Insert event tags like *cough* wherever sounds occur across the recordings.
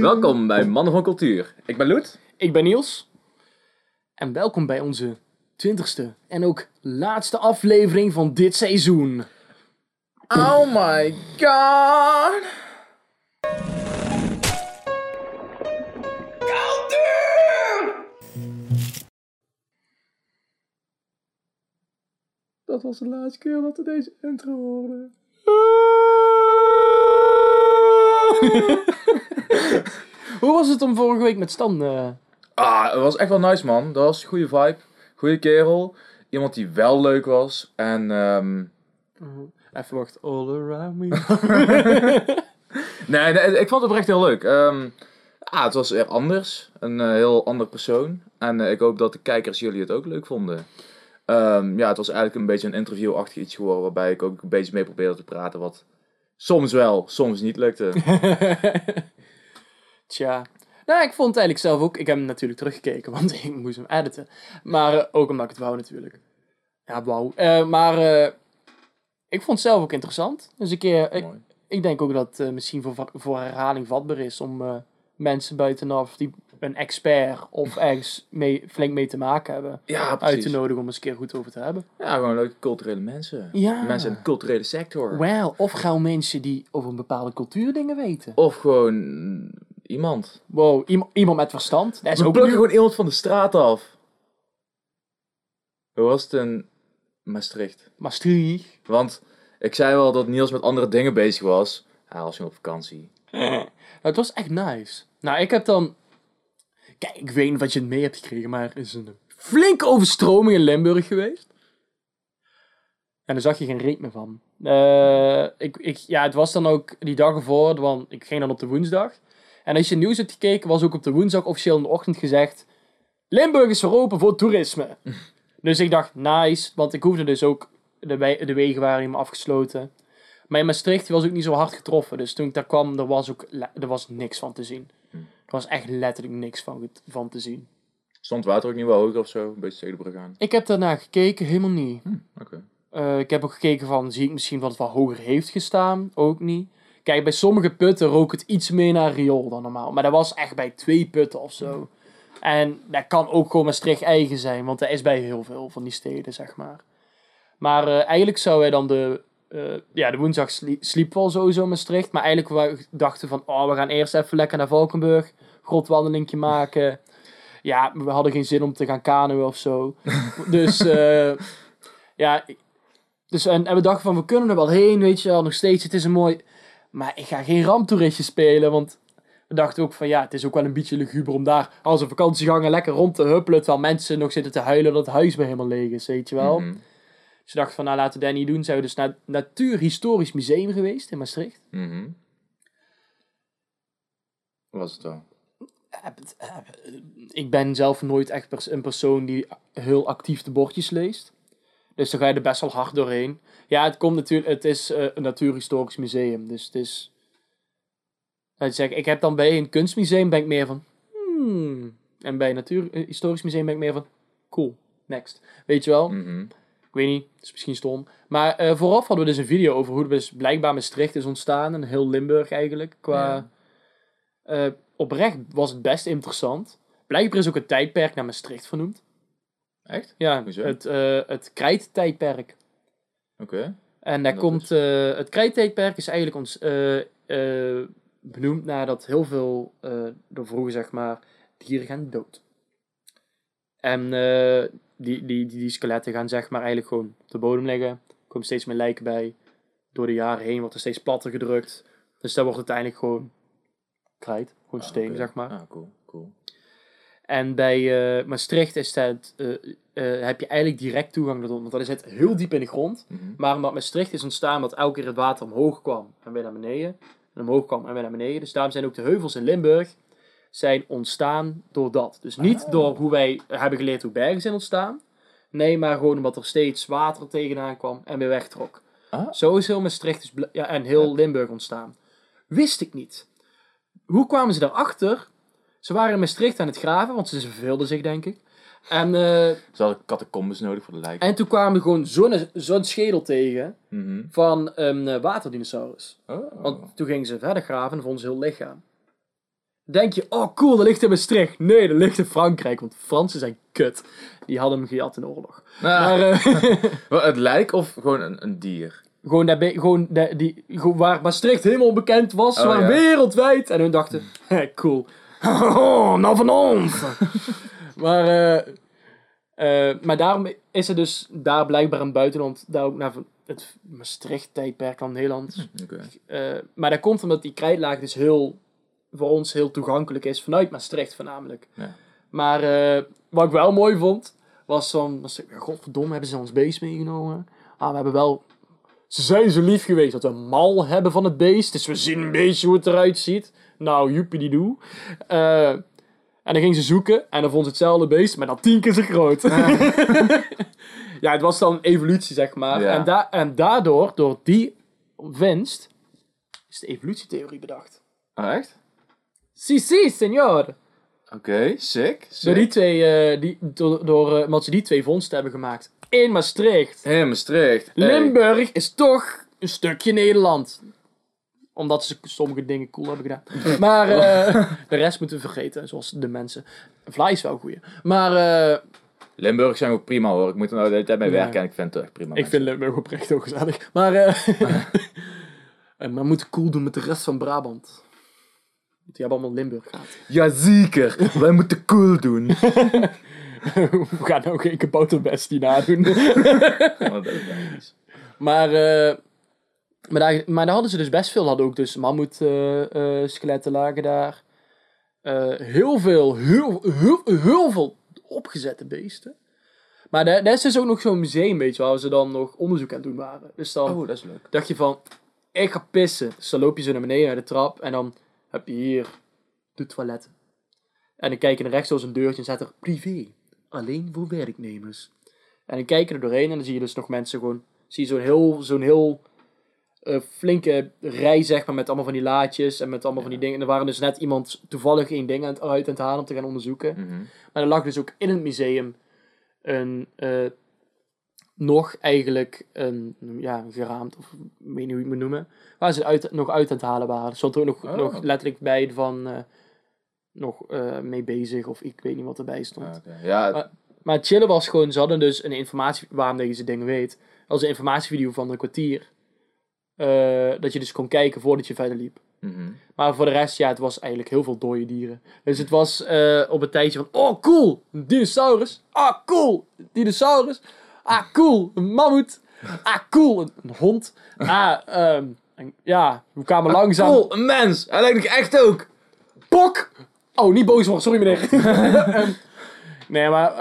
Welkom bij Mannen van Cultuur. Ik ben Loet. Ik ben Niels. En welkom bij onze twintigste en ook laatste aflevering van dit seizoen. Oh my god. Dat was de laatste keer dat we deze intro hoorden. *laughs* Hoe was het om vorige week met Stan? eh? Ah, het was echt wel nice man. Dat was een goede vibe. Goede kerel. Iemand die wel leuk was. En ehm, Even wacht. All around me. *laughs* nee, nee, ik vond het oprecht heel leuk. Ehm, ah, het was weer anders. Een eh, heel ander persoon. En eh, ik hoop dat de kijkers jullie het ook leuk vonden. Ehm, ja, het was eigenlijk een beetje een interviewachtig iets geworden. Waarbij ik ook een beetje mee probeerde te praten. Wat soms wel, soms niet lukte. *laughs* Tja. Nou, ik vond het eigenlijk zelf ook. Ik heb hem natuurlijk teruggekeken, *laughs* want ik moest hem editen. Maar eh, ook omdat ik het wou natuurlijk. Ja, wauw. Eh, maar eh, ik vond het zelf ook interessant. Dus een keer, ik, denk ook dat het misschien voor, voor herhaling vatbaar is om mensen buitenaf die een expert of *laughs* ergens mee, flink mee te maken hebben, Ja, uit te nodigen om eens een keer goed over te hebben. Ja, gewoon leuke culturele mensen. Ja. Mensen in de culturele sector. Wel, of gauw mensen die over een bepaalde cultuur dingen weten. Of gewoon iemand. Wow, iem- iemand met verstand. Dat is We ook plukken nu- gewoon iemand van de straat af. Hoe was het in Maastricht? Maastricht. Want ik zei wel dat Niels met andere dingen bezig was. Hij was gewoon op vakantie. *laughs* Nou, het was echt nice. Nou, ik heb dan... Ik weet niet wat je mee hebt gekregen, maar er is een flinke overstroming in Limburg geweest. En daar zag je geen reet meer van. Eh, ik, ik, ja, het was dan ook die dag ervoor, want ik ging dan op de woensdag. En als je nieuws hebt gekeken, was ook op de woensdag officieel in de ochtend gezegd... Limburg is weer open voor toerisme. *laughs* dus ik dacht, nice, want ik hoefde dus ook... De, we- de wegen waren helemaal afgesloten. Maar in Maastricht was ook niet zo hard getroffen. Dus toen ik daar kwam, er was ook er was niks van te zien. Er was echt letterlijk niks van, van te zien. Stond water ook niet wel hoger of zo? Een beetje tegen de brug aan. Ik heb daarna gekeken, helemaal niet. Oké. Eh, ik heb ook gekeken van, zie ik misschien wat het wel hoger heeft gestaan? Ook niet. Kijk, bij sommige putten rook het iets meer naar riool dan normaal. Maar dat was echt bij twee putten of zo. En dat kan ook gewoon Maastricht eigen zijn. Want dat is bij heel veel van die steden, zeg maar. Maar eh, eigenlijk zou wij dan de... eh, ja, de woensdag slie- sliep wel sowieso Maastricht. Maar eigenlijk we dachten van... Oh, we gaan eerst even lekker naar Valkenburg. Grotwandelingje maken. Ja, we hadden geen zin om te gaan kanoën of zo. *laughs* dus... eh, ja, dus, en, en we dachten van, we kunnen er wel heen, weet je wel, nog steeds. Het is een mooi... Maar ik ga geen ramptoeristje spelen, want we dachten ook van, ja, het is ook wel een beetje luguber om daar als een vakantieganger lekker rond te huppelen, terwijl mensen nog zitten te huilen dat het huis weer helemaal leeg is, weet je wel. Mhm. We dachten van, nou, laten we dat niet doen. Zijn we dus naar het Natuurhistorisch Museum geweest in Maastricht. Hoe was het dan? Ik ben zelf nooit echt pers- een persoon die heel actief de bordjes leest. Dus dan ga je er best wel hard doorheen. Ja, het komt natuurlijk, het is eh, een natuurhistorisch museum. Dus het is. laat ik heb dan bij een kunstmuseum ben ik meer van. Hmm. En bij een natuurhistorisch museum ben ik meer van. Cool, next. Weet je wel? Mhm. Ik weet niet, het is misschien stom. Maar eh, vooraf hadden we dus een video over hoe dus blijkbaar Maastricht is ontstaan. En heel Limburg eigenlijk. Qua, Ja. eh, oprecht was het best interessant. Blijkbaar is ook een tijdperk naar Maastricht vernoemd. Echt? Ja, Hoezo? het, eh het krijttijdperk. Oké. En daar komt, eh, het krijttijdperk is eigenlijk ons, benoemd nadat heel veel, door vroeger zeg maar, dieren gaan dood. En eh, die, die, die, die skeletten gaan zeg maar eigenlijk gewoon op de bodem liggen. Er komen steeds meer lijken bij. Door de jaren heen wordt er steeds platter gedrukt. Dus dat wordt uiteindelijk gewoon krijt, gewoon Ah, steen zeg maar. Ah, cool. Cool. En bij eh, Maastricht is dat, eh, eh, heb je eigenlijk direct toegang tot, want dat zit heel diep in de grond. Mhm. Maar omdat Maastricht is ontstaan dat elke keer het water omhoog kwam en weer naar beneden. En omhoog kwam en weer naar beneden. Dus daarom zijn ook de heuvels in Limburg zijn ontstaan door dat. Dus niet Ah. door hoe wij hebben geleerd hoe bergen zijn ontstaan. Nee, maar gewoon omdat er steeds water tegenaan kwam en weer wegtrok. Ah. Zo is heel Maastricht dus ja, en heel Limburg ontstaan. Wist ik niet. Hoe kwamen ze daarachter? Ze waren in Maastricht aan het graven, want ze verveelden zich, denk ik. En, eh, Ze hadden catacombes nodig voor de lijken. en toen kwamen we gewoon zo'n zo'n schedel tegen Mhm. van een eh, waterdinosaurus. Oh. Want toen gingen ze verder graven en vonden ze heel lichaam. Denk je, oh cool, dat ligt in Maastricht. Nee, dat ligt in Frankrijk, want Fransen zijn kut. Die hadden hem gejat in de oorlog. Maar eh, *laughs* het lijk of gewoon een, een dier? gewoon, gewoon, die, gewoon waar Maastricht helemaal bekend was, Oh, maar ja. wereldwijd. En hun dachten, *laughs* hé, cool. *laughs* Oh, nou van ons. maar, eh, eh, maar daarom is er dus daar blijkbaar in het buitenland, daar ook naar het Maastricht-tijdperk van Nederland. Oké. Eh, maar dat komt omdat die krijtlaag dus heel, voor ons heel toegankelijk is, vanuit Maastricht voornamelijk. Ja. Maar eh, wat ik wel mooi vond, was van, was, godverdomme, hebben ze ons beest meegenomen? Ah, we hebben wel, ze zijn zo lief geweest dat we een mal hebben van het beest, dus we zien een beetje hoe het eruit ziet. Nou, joepie Eh en dan ging ze zoeken en dan vond ze hetzelfde beest, maar dan tien keer zo groot. ja, *laughs* het was dan een evolutie, zeg maar. Ja. En, da en daardoor, door die vindst, is de evolutietheorie bedacht. Oh, echt? Si, si, senor. Oké, sick. sick. Door die twee, eh, die, door, door, eh, omdat ze die twee vondsten hebben gemaakt. In Maastricht. Hé, Maastricht. Hey. Limburg is toch een stukje Nederland. Omdat ze sommige dingen cool hebben gedaan. *laughs* Maar eh, de rest moeten we vergeten, zoals de mensen. Vlaai is wel een goeie. Maar Limburg zijn ook prima hoor. Ik moet er nou de hele tijd mee Ja. werken en ik vind het echt prima. ik mensen. vind Limburg oprecht ook gezellig. Maar, maar we moeten cool doen met de rest van Brabant. Want die hebben allemaal Limburg gehad. Jazeker, wij moeten cool doen. *laughs* we gaan nou geen kabouterbestie nadoen. *laughs* Oh, dat is. Maar, eh, maar, daar, maar daar hadden ze dus best veel. Hadden ook dus mammoet eh, eh, skeletten lagen daar. Eh, heel veel, heel, heel, heel veel opgezette beesten. Maar daar, daar is dus ook nog zo'n museum, weet je, waar ze dan nog onderzoek aan het doen waren. Dus dan Oh, dat is leuk. dacht je van, ik ga pissen. Dus dan loop je zo naar beneden naar de trap en dan heb je hier de toiletten. En dan kijk je naar rechts door een deurtje en staat er privé. Alleen voor werknemers. En dan kijk je er doorheen en dan zie je dus nog mensen gewoon, zie je zo'n heel, zo'n heel eh, flinke rij zeg maar met allemaal van die laadjes en met allemaal van die dingen. En er waren dus net iemand toevallig één ding aan het, uit aan het halen om te gaan onderzoeken. Mhm. Maar er lag dus ook in het museum een, eh, nog eigenlijk een, ja, geraamd, of ik weet niet hoe je het moet noemen, waar ze uit, nog uit aan het halen waren. Er stond er ook nog, Oh. nog letterlijk bij van, eh, nog eh, mee bezig, of ik weet niet wat erbij stond. Ah. Ja, Maar- Maar het chillen was gewoon, ze hadden dus een informatie, waarom deze dingen weet, als een informatievideo van een kwartier, eh, dat je dus kon kijken voordat je verder liep. mhm. Maar voor de rest, ja, het was eigenlijk heel veel dode dieren. Dus het was op een tijdje van, oh cool, een dinosaurus. Ah cool, dinosaurus. Ah cool, een mammoet. Ah cool, een, een hond. Ah, ehm, en ja, we kwamen langzaam. Cool, een mens. Hij lijkt nog echt ook. Pok! Oh, niet boos worden, sorry meneer. *laughs* Ehm, nee, maar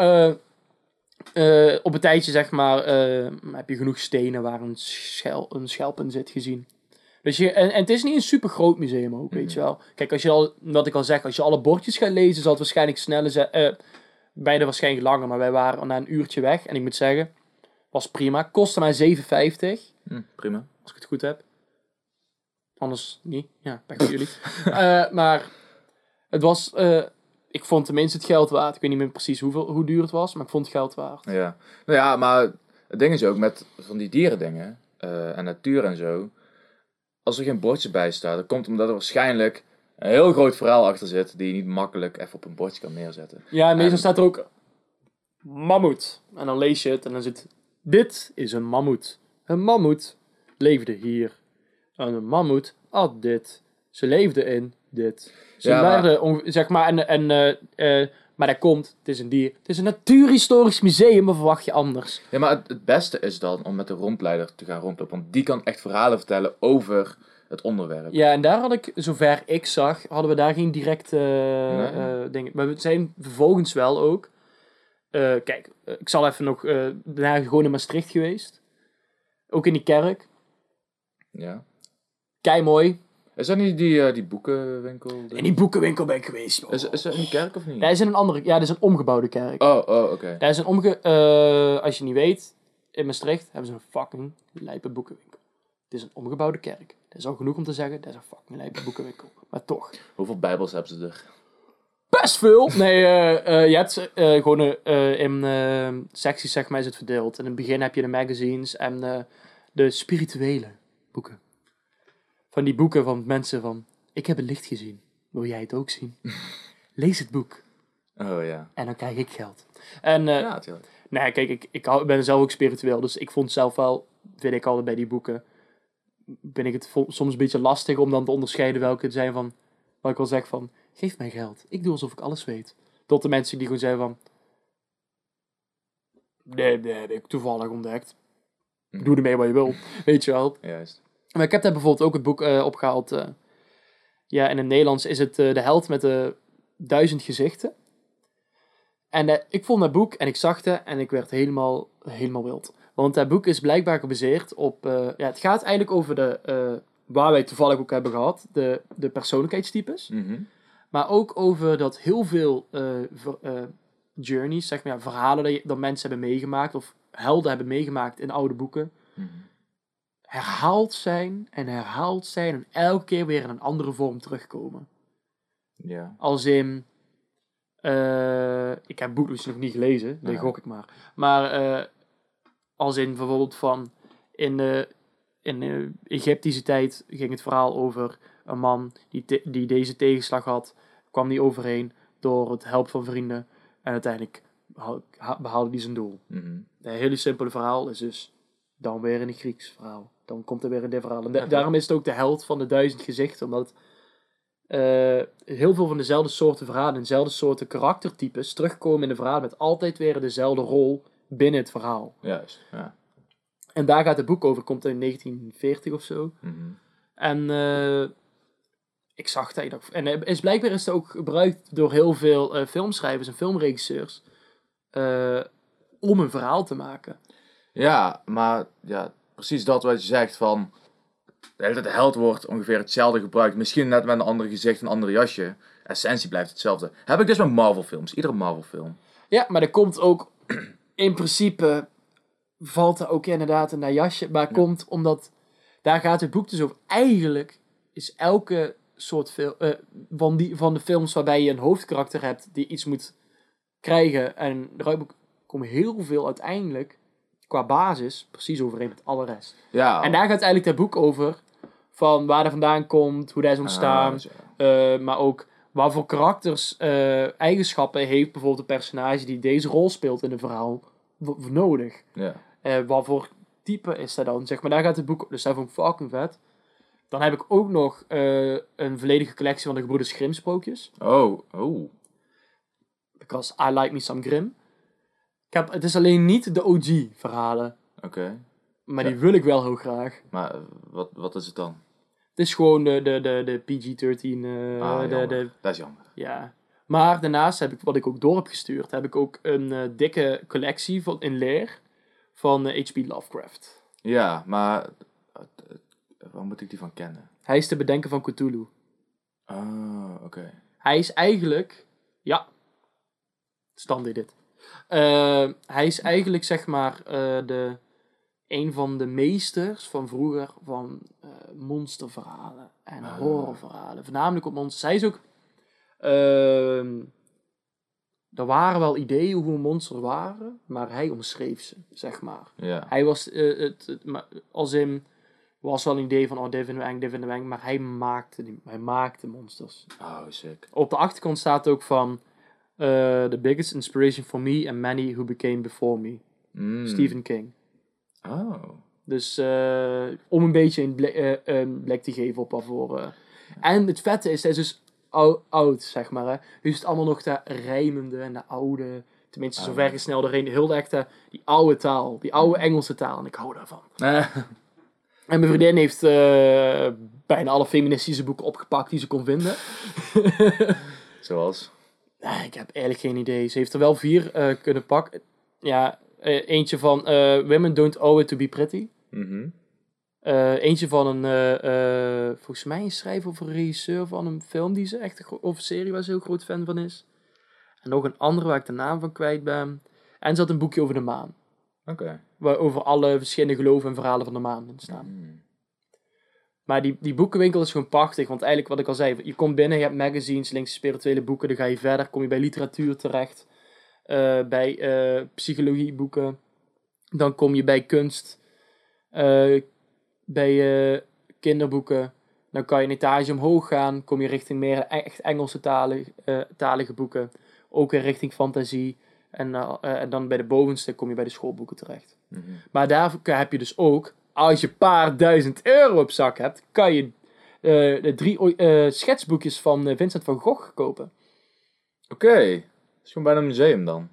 eh, op een tijdje zeg maar eh, heb je genoeg stenen waar een, schel, een schelp in zit gezien. Dus je, en, en het is niet een super groot museum ook, weet je wel. Kijk, als je al, wat ik al zeg, als je alle bordjes gaat lezen, zal het waarschijnlijk sneller zijn. Beide waarschijnlijk langer, maar wij waren na een uurtje weg. En ik moet zeggen, was prima. Kostte maar 7,50 Hm, prima. als ik het goed heb. Anders niet. Ja, pech voor jullie. *laughs* Eh, maar het was, eh, ik vond tenminste het geld waard. Ik weet niet meer precies hoeveel, hoe duur het was, maar ik vond het geld waard. Ja. Nou ja, maar het ding is ook met van die dierendingen eh en natuur en zo. Als er geen bordje bij staat, dan komt omdat er waarschijnlijk een heel groot verhaal achter zit. Die je niet makkelijk even op een bordje kan neerzetten. Ja, en meestal En- staat er ook mammoet. En dan lees je het en dan zit, dit is een mammoet. Een mammoet leefde hier. En een mammoet had dit. Ze leefde in dit. Ze Ja, maar- zeg maar, en, en, eh, eh, maar dat komt, het is een dier. Het is een natuurhistorisch museum, maar verwacht je anders. Ja, maar het, het beste is dan om met de rondleider te gaan rondlopen. Want die kan echt verhalen vertellen over het onderwerp. Ja, en daar had ik, zover ik zag, hadden we daar geen directe Nee. eh, dingen. Maar we zijn vervolgens wel ook. eh, kijk, eh, ik zal even nog. daarna gewoon in Maastricht geweest. Ook in die kerk. Ja. Kei mooi. Is dat niet die, die boekenwinkel? In die boekenwinkel ben ik geweest. joh. Is, is dat die kerk of niet? Dat is in een andere. Ja, dat is een omgebouwde kerk. Oh, oh oké. Dat is een omge. als je niet weet, in Maastricht hebben ze een fucking lijpe boekenwinkel. Het is een omgebouwde kerk. Dat is al genoeg om te zeggen, dat is een fucking lijpe boekenwinkel. Maar toch. Hoeveel bijbels hebben ze er? best veel. Nee, eh, je hebt eh, gewoon in secties, zeg maar, is het verdeeld. In het begin heb je de magazines en de spirituele boeken. Van die boeken van mensen van, ik heb het licht gezien. wil jij het ook zien? *laughs* Lees het boek. Oh ja. En dan krijg ik geld. En Ja, natuurlijk. Nee, kijk, ik, ik ben zelf ook spiritueel, dus ik vond zelf wel, vind ik altijd bij die boeken, ben ik het soms een beetje lastig om dan te onderscheiden welke het zijn van, wat ik wel zeg van, geef mij geld, ik doe alsof ik alles weet. Tot de mensen die gewoon zeggen van, nee, nee, heb ik toevallig ontdekt. Mhm. Doe ermee wat je wil, *laughs* weet je wel. Juist. Maar ik heb daar bijvoorbeeld ook het boek eh, opgehaald. eh, ja, in het Nederlands is het eh, De Held met de Duizend Gezichten. En ik vond dat boek en ik zag het en ik werd helemaal, helemaal wild. Want dat boek is blijkbaar gebaseerd op... eh, ja, het gaat eigenlijk over de... eh, waar wij toevallig ook hebben gehad. De, de persoonlijkheidstypes. Mhm. Maar ook over dat heel veel eh, ver- journeys, zeg maar, ja, verhalen dat, je, dat mensen hebben meegemaakt. Of helden hebben meegemaakt in oude boeken Mhm. herhaald zijn en herhaald zijn en elke keer weer in een andere vorm terugkomen. Ja. Als in, ik heb het boek dus nog niet gelezen, dat Ja. gok ik maar. Maar als in bijvoorbeeld van, in de, in de Egyptische tijd ging het verhaal over een man die, te- die deze tegenslag had, kwam die overheen door het helpen van vrienden en uiteindelijk behaal- ha- behaalde hij zijn doel. Mhm. Een hele simpele verhaal is dus dan weer in een Grieks verhaal. Dan komt er weer in dit verhaal. En da- daarom is het ook de held van de duizend gezichten. Omdat eh, heel veel van dezelfde soorten verhalen, dezelfde soorten karaktertypes terugkomen in de verhaal met altijd weer dezelfde rol binnen het verhaal. Juist. Ja. En daar gaat het boek over, komt in 1940 of zo. Mhm. En eh, ik zag dat. ik dacht- En het is blijkbaar is het ook gebruikt door heel veel eh, filmschrijvers en filmregisseurs eh, om een verhaal te maken. Ja, maar ja, precies dat wat je zegt van... De hele tijd held wordt ongeveer hetzelfde gebruikt. Misschien net met een ander gezicht, een ander jasje. Essentie blijft hetzelfde. Heb ik dus met Marvel films. Iedere Marvel film. Ja, maar er komt ook in principe valt er ook inderdaad in dat jasje, maar komt omdat daar gaat het boek dus over. Eigenlijk is elke soort film van, die, van de films waarbij je een hoofdkarakter hebt die iets moet krijgen en eruit moet komen heel veel uiteindelijk qua basis precies overeen met alle rest. Ja. En daar gaat eigenlijk dat boek over van waar hij vandaan komt, hoe dat is ontstaan, Ah, eh, maar ook wat voor karakters, eh, eigenschappen heeft bijvoorbeeld een personage die deze rol speelt in een verhaal nodig. Ja. Eh, wat voor type is dat dan? Zeg maar, daar gaat het boek, dus dat vond ik fucking vet. Dan heb ik ook nog eh, een volledige collectie van de gebroeders Grimm sprookjes. Oh, oh. Because I like me some Grimm. Ik heb, het is alleen niet de OG verhalen, Oké. maar Ja. die wil ik wel heel graag. Maar eh, wat, wat is het dan? Het is gewoon de, de, de, de PG-13, eh, ah, de, de, Dat is jammer. Ja. Maar daarnaast heb ik, wat ik ook door heb gestuurd, heb ik ook een eh, dikke collectie van, in leer van eh, H.P. Lovecraft. Ja, maar... eh, eh, waar moet ik die van kennen? Hij is te bedenken van Cthulhu. Ah, oké. Hij is eigenlijk, ja, stand dit. Eh, hij is eigenlijk zeg maar eh, de, een van de meesters van vroeger van eh, monsterverhalen en Ah. horrorverhalen. Voornamelijk op monsters. Hij is ook, er waren wel ideeën hoe monsters waren, maar hij omschreef ze, zeg maar. Ja. Hij was, eh, het, het- als in, was wel een idee van, oh, dit vinden we eng, dit vinden we eng, maar hij maakte, die, hij maakte monsters. Oh, sick. Op de achterkant staat ook van, eh, the biggest inspiration for me and many who became before me. Mm. Stephen King. Oh. Dus eh, om een beetje een blik, een blik te geven op waarvoor. En het vette is, hij is dus ou- oud, zeg maar. Hè. Nu is het allemaal nog de rijmende en de oude, tenminste Ah, zover ja. ik snel doorheen, heel de echte, die oude taal, die oude Engelse taal. En ik hou daarvan. *laughs* Eh, En mijn vriendin heeft eh, bijna alle feministische boeken opgepakt die ze kon vinden. *laughs* Zoals? Nee, ik heb eigenlijk geen idee. Ze heeft er wel vier eh, kunnen pakken. Ja, eentje van Women Don't Owe It To Be Pretty. Mhm. Eh, eentje van een, eh, eh, volgens mij een schrijver of een regisseur van een film die ze echt, of een serie waar ze heel groot fan van is. En nog een andere waar ik de naam van kwijt ben. En ze had een boekje over de maan. Oké. Waar over alle verschillende geloven en verhalen van de maan in staan. Mm. Maar die, die boekenwinkel is gewoon prachtig. Want eigenlijk wat ik al zei, je komt binnen, je hebt magazines, links spirituele boeken. Dan ga je verder, kom je bij literatuur terecht. bij psychologieboeken. Dan kom je bij kunst. eh, bij eh, kinderboeken. Dan kan je een etage omhoog gaan, kom je richting meer echt Engelse talige, eh, talige boeken. Ook weer richting fantasie. En, eh, eh, en dan bij de bovenste kom je bij de schoolboeken terecht. Mhm. Maar daar heb je dus ook, als je een paar duizend euro op zak hebt, kan je de drie schetsboekjes van Vincent van Gogh kopen. Oké. Het is gewoon bijna een museum dan.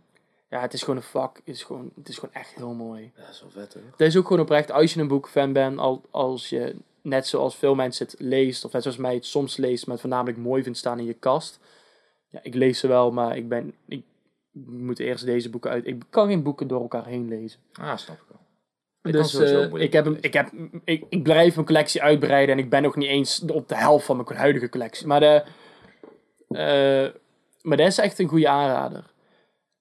Ja, het is gewoon een vak. Het is gewoon, het is gewoon echt heel mooi. Ja, dat is wel vet hoor. Het is ook gewoon oprecht, als je een boekfan bent, al, als je net zoals veel mensen het leest, of net zoals mij het soms leest, maar het voornamelijk mooi vindt staan in je kast. Ja, ik lees ze wel, maar ik ben, ik moet eerst deze boeken uit. Ik kan geen boeken door elkaar heen lezen. Ah, snap ik wel. Ik dus eh, ik, heb ik, heb, ik, ik blijf mijn collectie uitbreiden en ik ben nog niet eens op de helft van mijn huidige collectie. Maar, de, eh, maar dat is echt een goede aanrader.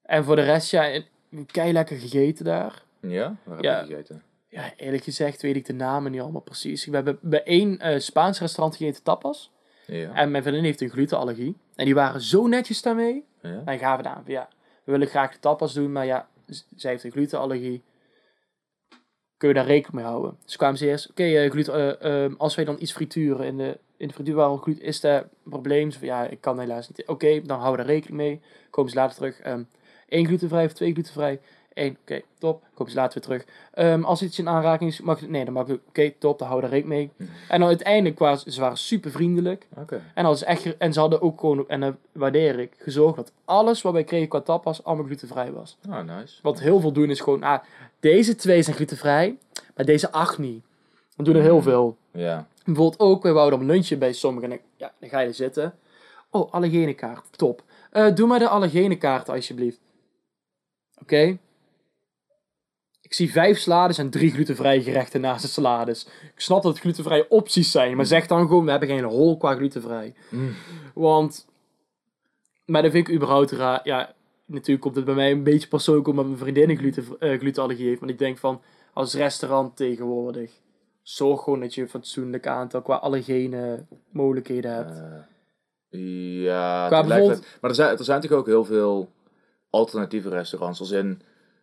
En voor de rest, ja, kei lekker gegeten daar. Ja? Waar heb Ja. je gegeten? Ja, eerlijk gezegd weet ik de namen niet allemaal precies. We hebben bij één eh, Spaans restaurant gegeten, tapas. Ja. En mijn vriendin heeft een glutenallergie. En die waren zo netjes daarmee. ja. En gaven aan ja, we willen graag de tapas doen, maar ja, zij heeft een glutenallergie. Kun je daar rekening mee houden? Dus kwamen ze eerst, oké, eh, gluten, eh, ehm, als wij dan iets frituren in de, in de gluten, is dat een probleem? Ja, ik kan helaas niet. Oké, dan houden we daar rekening mee. Komen ze later terug. ehm één glutenvrij of twee glutenvrij? Eén, oké, top. Komen ze later weer terug. Ehm, als iets in aanraking is, mag nee, dan mag ik, oké, top, dan houden we daar rekening mee. En dan uiteindelijk waren ze waren super vriendelijk. Oké. En, is echt, en ze hadden ook gewoon, en dat waardeer ik, gezorgd dat alles wat wij kregen qua tapas allemaal glutenvrij was. Ah, nice. Wat heel veel doen is gewoon, ah, deze twee zijn glutenvrij, maar deze acht niet. We doen er heel Mm. veel. Ja. Bijvoorbeeld ook, we wouden op lunchje bij sommigen, en ik- ja, dan ga je er zitten. Oh, allergene kaart, top. Eh, doe maar de allergene kaart alsjeblieft. Oké. Ik zie vijf salades en drie glutenvrije gerechten naast de salades. Ik snap dat het glutenvrije opties zijn, maar zeg dan gewoon, we hebben geen hol qua glutenvrij. Mm. Want, maar dat vind ik überhaupt raar. Ja, natuurlijk komt het bij mij een beetje persoonlijk omdat mijn vriendin een gluten, glutenallergie heeft. Want ik denk van, als restaurant tegenwoordig, zorg gewoon dat je een fatsoenlijk aantal qua allergene mogelijkheden hebt. Eh, ja, Qua bijvoorbeeld- maar er zijn, er zijn natuurlijk ook heel veel alternatieve restaurants. Als in,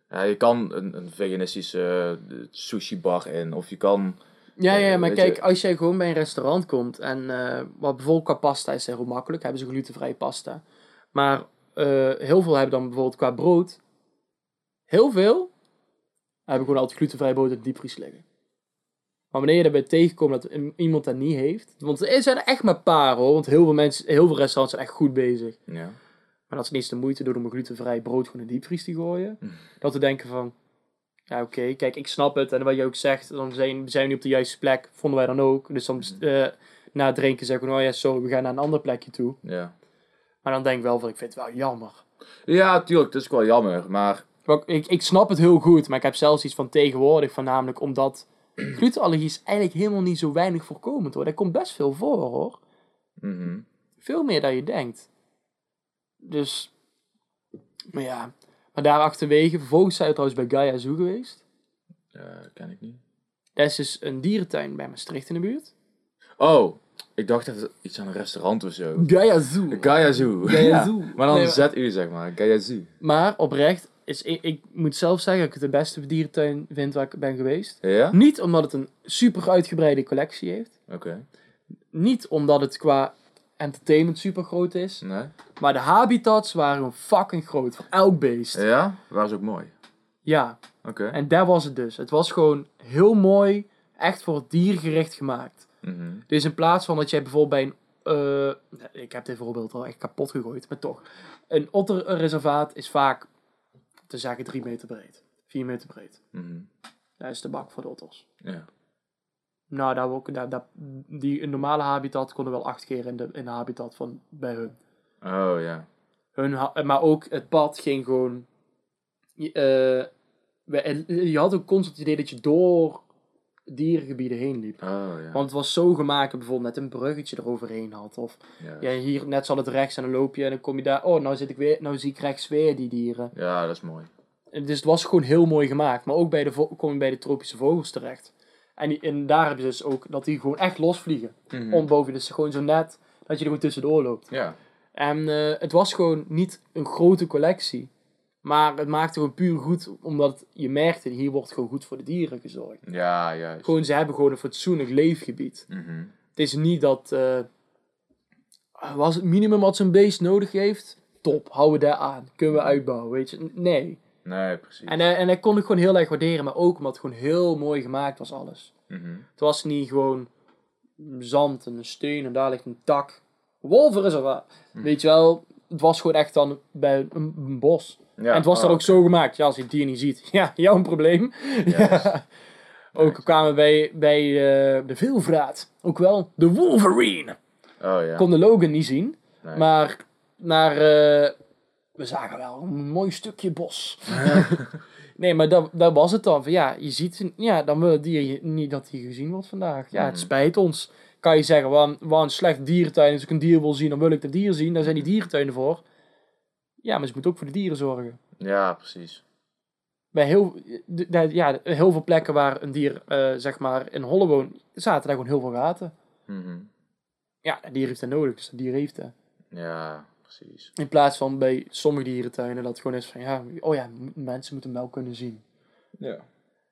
ja, je kan een, een veganistische eh, sushi bar in, of je kan... Ja, ja, ja, maar kijk, je- als jij gewoon bij een restaurant komt en eh, wat bijvoorbeeld qua pasta is heel makkelijk, hebben ze glutenvrije pasta. Maar eh, heel veel hebben dan bijvoorbeeld qua brood, heel veel hebben gewoon altijd glutenvrije brood in de diepvries liggen. Maar wanneer je erbij tegenkomt dat iemand dat niet heeft, want er zijn er echt maar paar hoor, want heel veel mensen, heel veel restaurants zijn echt goed bezig. Ja. Maar dat ze niet eens de moeite doen om een glutenvrij brood gewoon in de diepvries te gooien. Mm. Dat we denken van, ja oké, kijk ik snap het. En wat je ook zegt, dan zijn, zijn we niet op de juiste plek. Vonden wij dan ook. Dus dan eh, na het drinken zeggen we, oh ja sorry, we gaan naar een ander plekje toe. Ja. Maar dan denk ik wel van, ik vind het wel jammer. ja, tuurlijk, dat is wel jammer, maar... Ik, ik snap het heel goed, maar ik heb zelfs iets van tegenwoordig, voornamelijk omdat glutenallergie is eigenlijk helemaal niet zo weinig voorkomend hoor. Dat komt best veel voor hoor. mhm. Veel meer dan je denkt. Dus, maar ja. Maar daar achterwege, vervolgens zijn we trouwens bij Gaia Zoo geweest. Eh, ken ik niet. Dat is dus een dierentuin bij Maastricht in de buurt. Oh, ik dacht dat het iets aan een restaurant of zo. Gaia Zoo. Gaia Zoo. Gaia Ja, Zoo. Maar dan Nee, maar- ZU zeg maar, Gaia Zoo. Maar oprecht, is, ik, ik moet zelf zeggen dat ik het de beste dierentuin vind waar ik ben geweest. Ja? Niet omdat het een super uitgebreide collectie heeft. Oké. Niet omdat het qua entertainment super groot is. Nee? Maar de habitats waren fucking groot. Voor elk beest. Ja? Waren ze ook mooi? Ja, Oké. en daar was het dus. Het was gewoon heel mooi. Echt voor het dier gericht gemaakt. Mhm. Dus in plaats van dat jij bijvoorbeeld bij een... eh, ik heb dit voorbeeld al echt kapot gegooid, maar toch. Een otterreservaat is vaak, te zeggen, 3 meter breed. 4 meter breed. Dat is de bak voor de otters. Ja. Nou, daar, ook, daar, daar, die normale habitat konden wel acht keer in de, in de habitat van bij hun. Oh ja. hun ha- maar ook het pad ging gewoon... Eh, en je had ook constant het idee dat je door dierengebieden heen liep. Oh ja. Want het was zo gemaakt, dat bijvoorbeeld net een bruggetje eroverheen had. Of Ja, ja, hier net zal het rechts en dan loop je en dan kom je daar. Oh, nou, zit ik weer, nou zie ik rechts weer die dieren. ja dat is mooi. Dus het was gewoon heel mooi gemaakt. Maar ook bij de, kom je bij de tropische vogels terecht. En, die, en daar heb je dus ook dat die gewoon echt losvliegen. Mhm. Om boven, dus gewoon zo net dat je er gewoon tussendoor loopt. Ja. En eh, het was gewoon niet een grote collectie. Maar het maakte gewoon puur goed, omdat je merkte, hier wordt gewoon goed voor de dieren gezorgd. Ja, juist. Gewoon, ze hebben gewoon een fatsoenlijk leefgebied. Mhm. Het is niet dat... eh, was het minimum wat zo'n beest nodig heeft? Top, houden we daar aan. Kunnen we uitbouwen, weet je? Nee. Nee, precies. En, en dat kon ik gewoon heel erg waarderen. Maar ook omdat het gewoon heel mooi gemaakt was alles. Mhm. Het was niet gewoon zand en een steen en daar ligt een tak. Wolvenreservaat. Hm. Weet je wel, het was gewoon echt dan bij een, een bos. Ja, en het was dan oh, ook zo gemaakt. Ja, als je het dier niet ziet. *laughs* Ja, jouw probleem. *laughs* Ja. Ook kwamen we bij, bij eh, de veelvraat. Ook wel de Wolverine. Oh ja. Kon de Logan niet zien. Nee. Maar naar, eh, we zagen wel een mooi stukje bos. *laughs* nee, maar dat, dat was het dan. Van, ja, je ziet, ja, dan wil het dier niet dat hij gezien wordt vandaag. Ja, het Mhm. spijt ons. Kan je zeggen, wat wat een slecht dierentuin. Als ik een dier wil zien, dan wil ik dat dier zien. Daar zijn die dierentuinen voor. Ja, maar ze moeten ook voor de dieren zorgen. Ja, precies. Bij heel, ja, heel veel plekken waar een dier, eh, zeg maar, in holle woont, zaten daar gewoon heel veel gaten. Mhm. Ja, dat dier heeft dat nodig, dus dat dier heeft dat. Ja, precies. In plaats van bij sommige dierentuinen dat het gewoon is van ja, oh ja, mensen moeten wel kunnen zien. Ja.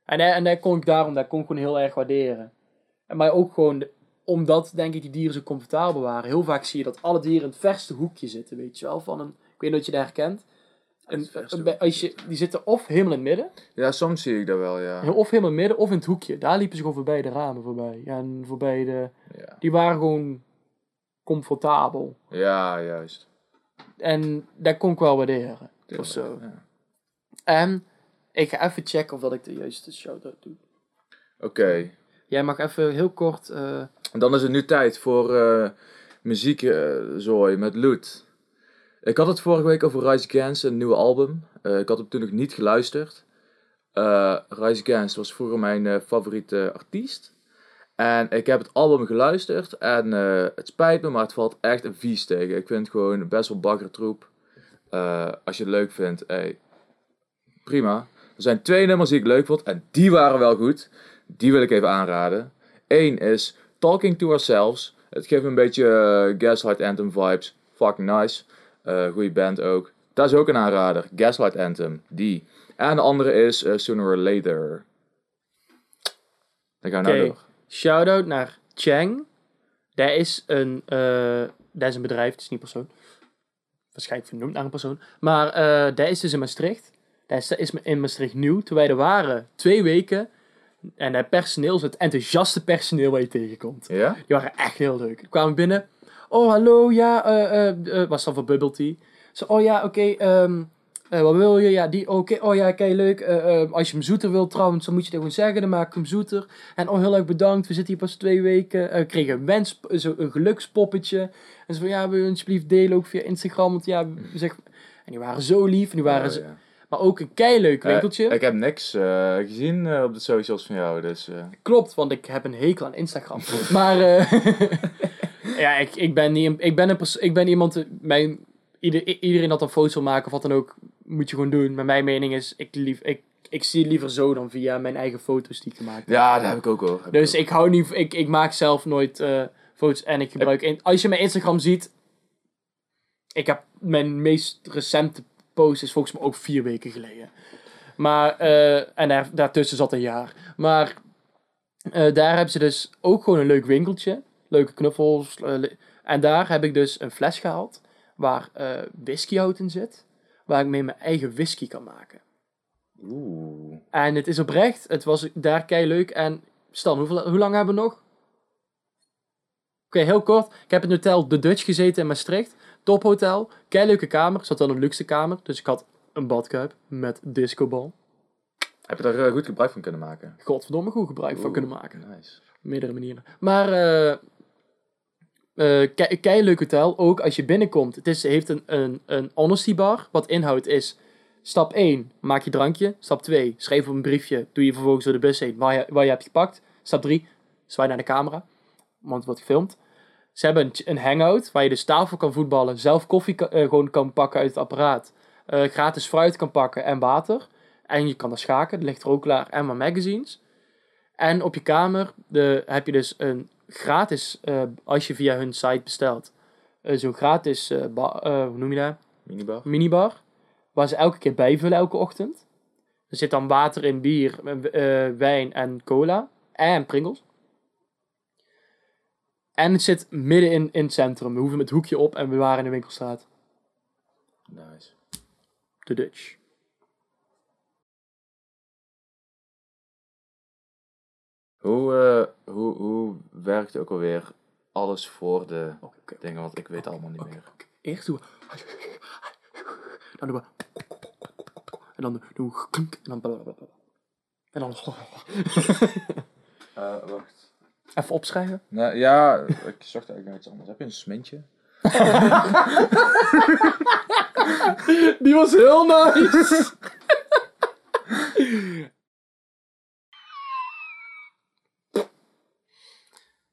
En, en dat kon ik daarom, dat kon ik gewoon heel erg waarderen. En maar ook gewoon, omdat denk ik die dieren zo comfortabel waren. Heel vaak zie je dat alle dieren in het verste hoekje zitten, weet je wel. Van een, ik weet niet of je dat herkent. Bij- als je, die zitten of helemaal in het midden, Ja, soms zie ik dat wel, ja. of helemaal in het midden, of in het hoekje. Daar liepen ze gewoon voorbij de ramen voorbij. Ja, en voorbij de, Ja, die waren gewoon comfortabel. ja juist. En dat kon ik wel waarderen. Of zo. Ja. En ik ga even checken of dat ik de juiste shout-out doe. Oké. Jij mag even heel kort... eh, En dan is het nu tijd voor eh muziekzooi met Loot. Ik had het vorige week over Rise Against, een nieuwe album. Eh, ik had hem toen nog niet geluisterd. Eh Rise Against was vroeger mijn eh, favoriete artiest. En ik heb het album geluisterd en eh, het spijt me, maar het valt echt een vies tegen. Ik vind het gewoon best wel baggertroep. Eh als je het leuk vindt, hey, prima. Er zijn twee nummers die ik leuk vond en die waren wel goed. Die wil ik even aanraden. Eén is Talking to Ourselves. Het geeft me een beetje eh, Gaslight Anthem vibes. Fucking nice. Goede band ook. Dat is ook een aanrader. Gaslight Anthem. Die. En de andere is Sooner or Later. Dan gaan we nou Oké. door. Shout-out naar Chang. Dat is een, eh dat is een bedrijf, het is niet een persoon. Waarschijnlijk vernoemd naar een persoon. Maar eh dat is dus in Maastricht. Dat is, is in Maastricht nieuw. Toen wij er waren, twee weken. En dat personeel het enthousiaste personeel waar je tegenkomt. Ja? Die waren echt heel leuk. Die kwamen binnen. Oh, hallo, ja, eh, was dan voor Bubble Tea. Zo, oh ja, oké, ehm, eh, wat wil je? Ja, die, oké, oh ja, kijk, leuk. Eh, eh, als je hem zoeter wilt trouwens, dan moet je dat gewoon zeggen. Dan maak ik hem zoeter. En oh, heel erg bedankt. We zitten hier pas twee weken. We kregen een wens, zo een gelukspoppetje. En ze van, ja, wil je alsjeblieft delen ook via Instagram? Want ja, zeggen... En die waren zo lief. En die waren Oh, ja. Maar ook een keileuk winkeltje. Ik heb niks gezien op de socials van jou, dus... Klopt, want ik heb een hekel aan Instagram. *laughs* maar *laughs* ja, ik, ik, ben niet, ik, ben een pers- ik ben iemand, mijn, iedereen dat een foto wil maken of wat dan ook, moet je gewoon doen. Maar mijn mening is, ik, lief, ik, ik zie liever zo dan via mijn eigen foto's die ik gemaakt heb. ja, dat heb ik ook hoor. Heb Dus ik ik hou niet, ik, ik maak zelf nooit eh, foto's en ik gebruik, in, als je mijn Instagram ziet, ik heb mijn meest recente post is volgens mij ook vier weken geleden. Maar, eh, en daar, daartussen zat een jaar. Maar eh, daar hebben ze dus ook gewoon een leuk winkeltje. Leuke knuffels. en daar heb ik dus een fles gehaald waar whiskyhout in zit. Waar ik mee mijn eigen whisky kan maken. Oeh. En het is oprecht, het was daar kei leuk. En Stan, hoeveel, hoe lang hebben we nog? Oké, heel kort. Ik heb in het hotel De Dutch gezeten in Maastricht. Tophotel, kei leuke kamer. Zat dan een luxe kamer. Dus ik had een badkuip met discobal. Heb je daar eh, goed gebruik van kunnen maken? Godverdomme goed gebruik van kunnen maken. Nice. Meerdere manieren. Maar, eh eh, kei, kei leuk hotel. Ook als je binnenkomt. Het is, heeft een, een, een honesty bar. Wat inhoudt is... Stap 1, maak je drankje. Stap 2, schrijf op een briefje. Doe je vervolgens door de bus heen waar je, waar je hebt gepakt. Stap 3, zwaai naar de camera. Want het wordt gefilmd. Ze hebben een, een hangout waar je dus tafel kan voetballen. Zelf koffie eh, gewoon kan pakken uit het apparaat. eh, gratis fruit kan pakken en water. En je kan er schaken. Er ligt er ook klaar. En wat magazines. En op je kamer de, heb je dus een gratis, eh, als je via hun site bestelt, eh, zo'n gratis, eh, hoe noem je dat? Minibar? Minibar. Waar ze elke keer bijvullen elke ochtend. Er zit dan water in, bier, wijn en cola. En Pringles. En het zit midden in, in het centrum. We hoeven met het hoekje op en we waren in de winkelstraat. Nice. De Dutch. Hoe, eh, hoe, hoe werkt ook alweer alles voor de oké. dingen? Want ik weet allemaal niet meer. Eerst doen we... Dan doen we... En dan doen we... En dan... blablabla. En dan... Eh, wacht. Even opschrijven. Nou, ja, ik zocht eigenlijk naar iets anders. Heb je een smintje? *laughs* Die was heel nice.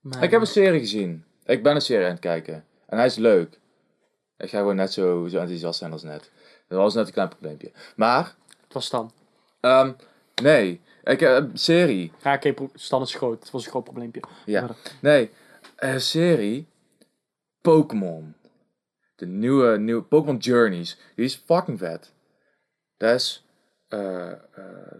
Maar- Ik heb een serie gezien. Ik ben een serie aan het kijken. En hij is leuk. Ik ga gewoon net zo, zo enthousiast zijn als net. Dat was net een klein probleempje. Maar, Het was Stan. ehm, nee. Ik heb een serie. Ja, oké, Stan is groot. Het was een groot probleempje. Ja. Maar- Nee, een serie. Pokémon. De nieuwe, nieuwe Pokémon Journeys. Die is fucking vet. Dat is eh, eh,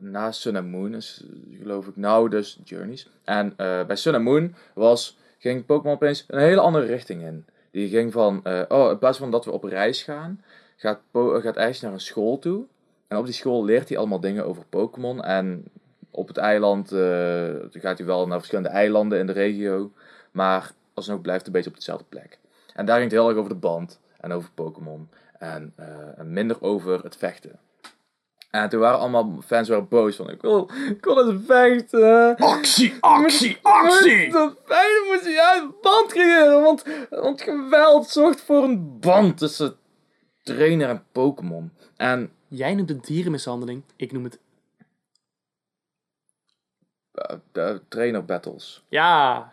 na Sun and Moon is geloof ik nou dus Journeys. En eh, bij Sun and Moon was, ging Pokémon opeens een hele andere richting in. Die ging van, oh in plaats van dat we op reis gaan, gaat, Po- gaat naar een school toe. En op die school leert hij allemaal dingen over Pokémon. En op het eiland eh, gaat hij wel naar verschillende eilanden in de regio. Maar alsnog blijft hij een beetje op dezelfde plek. En daar ging het heel erg over de band. En over Pokémon. En, en minder over het vechten. En toen waren allemaal fans waren boos van... Ik wil, ik wil eens vechten. Actie, actie, actie! Dat vechten moet je uit een band creëren. Want, want geweld zorgt voor een band tussen trainer en Pokémon. En Jij noemt het dierenmishandeling. Ik noem het... eh, de trainer battles. Ja.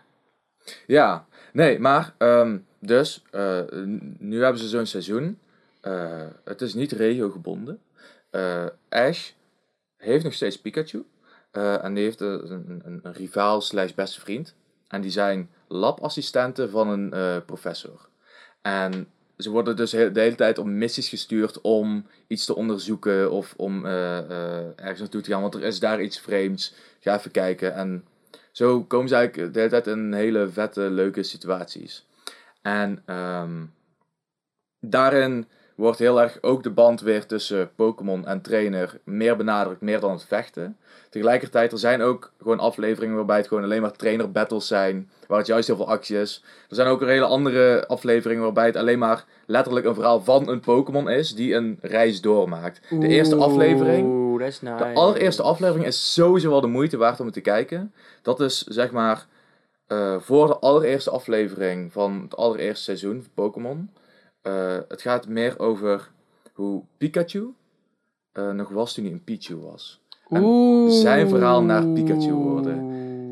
Ja, nee, maar ehm, dus, eh, nu hebben ze zo'n seizoen. Eh, het is niet regio-gebonden. Eh, Ash heeft nog steeds Pikachu. Eh, en die heeft een, een, een, een rivaal slash beste vriend. En die zijn labassistenten van een eh, professor. En ze worden dus de hele tijd op missies gestuurd om iets te onderzoeken of om eh, eh, ergens naartoe te gaan. Want er is daar iets vreemds. Ga even kijken. En zo komen ze eigenlijk de hele tijd in hele vette, leuke situaties. En ehm, daarin wordt heel erg ook de band weer tussen Pokémon en trainer meer benadrukt, meer dan het vechten. Tegelijkertijd, er zijn ook gewoon afleveringen waarbij het gewoon alleen maar trainer battles zijn, waar het juist heel veel actie is. Er zijn ook een hele andere afleveringen waarbij het alleen maar letterlijk een verhaal van een Pokémon is, die een reis doormaakt. De eerste aflevering nice. de allereerste aflevering is sowieso wel de moeite waard om te kijken. Dat is zeg maar eh, voor de allereerste aflevering van het allereerste seizoen van Pokémon. Eh, het gaat meer over hoe Pikachu eh, nog was toen hij een Pichu was. en Oeh. zijn verhaal naar Pikachu worden.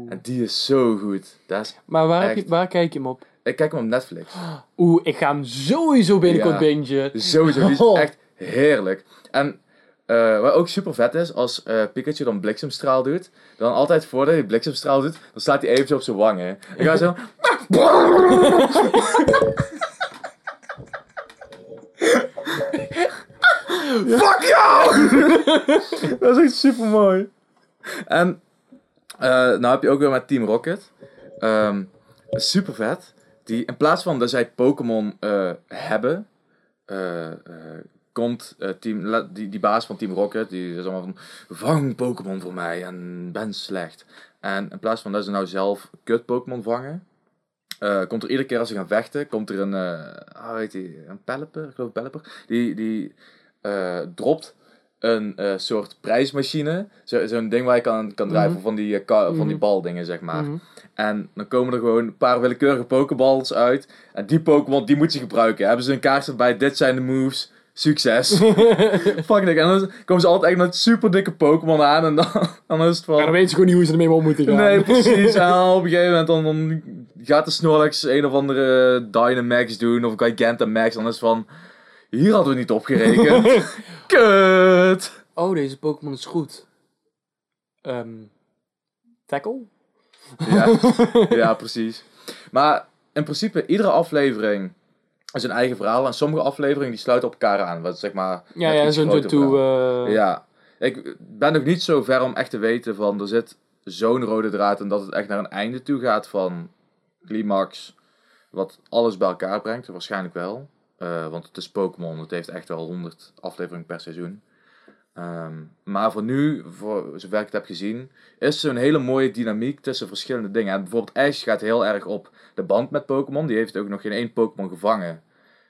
En die is zo goed. Dat is, Maar waar, heb je, Echt. waar kijk je hem op? ik kijk hem op Netflix. Oeh, ik ga hem sowieso binnenkort Ja. bingen. Sowieso, die is Oh. echt heerlijk. En eh, wat ook super vet is, als Pikachu dan bliksemstraal doet, dan altijd voordat hij bliksemstraal doet, dan slaat hij even op zijn wangen. En gaat zo... *laughs* Fuck jou! *laughs* dat is echt super mooi. En eh nou heb je ook weer met Team Rocket. Ehm, super vet. Die in plaats van dat zij Pokémon eh, hebben, eh, komt team, die, die baas van Team Rocket, die is allemaal van, vang Pokémon voor mij en ben slecht. En in plaats van dat ze nou zelf kut Pokémon vangen, komt er iedere keer als ze gaan vechten, komt er een, eh ah, weet je, een Pelipper, ik geloof Pelipper, die, die eh, dropt een eh, soort prijsmachine, Zo- zo'n ding waar je kan, kan drijven Mhm. van die, eh, van die Mhm. baldingen, zeg maar. Mhm. En dan komen er gewoon een paar willekeurige Pokéballs uit. En die Pokémon, die moet je gebruiken. Hebben ze een kaart erbij, dit zijn de moves. Succes. *laughs* Fuck. En dan komen ze altijd echt met super dikke Pokémon aan. En dan, dan is het van... En dan weet je gewoon niet hoe ze ermee om moeten gaan. Nee, precies. *laughs* En op een gegeven moment dan, dan gaat de Snorlax een of andere Dynamax doen. Of Gigantamax. Dan is het van... Hier hadden we niet op gerekend. *laughs* Kut. Oh, deze Pokémon is goed. Ehm tackle? Ja, *laughs* ja, precies. Maar in principe, iedere aflevering is een eigen verhaal. En sommige afleveringen die sluiten op elkaar aan. Wat zeg maar. Ja, ja, zo'n toe. eh Ja. Ik ben nog niet zo ver om echt te weten van er zit zo'n rode draad en dat het echt naar een einde toe gaat van climax wat alles bij elkaar brengt. Waarschijnlijk wel. Eh, want het is Pokémon. Het heeft echt wel 100 afleveringen per seizoen. Ehm, maar voor nu, voor zover ik het heb gezien, is er een hele mooie dynamiek tussen verschillende dingen. En bijvoorbeeld Ash gaat heel erg op de band met Pokémon. Die heeft ook nog geen één Pokémon gevangen.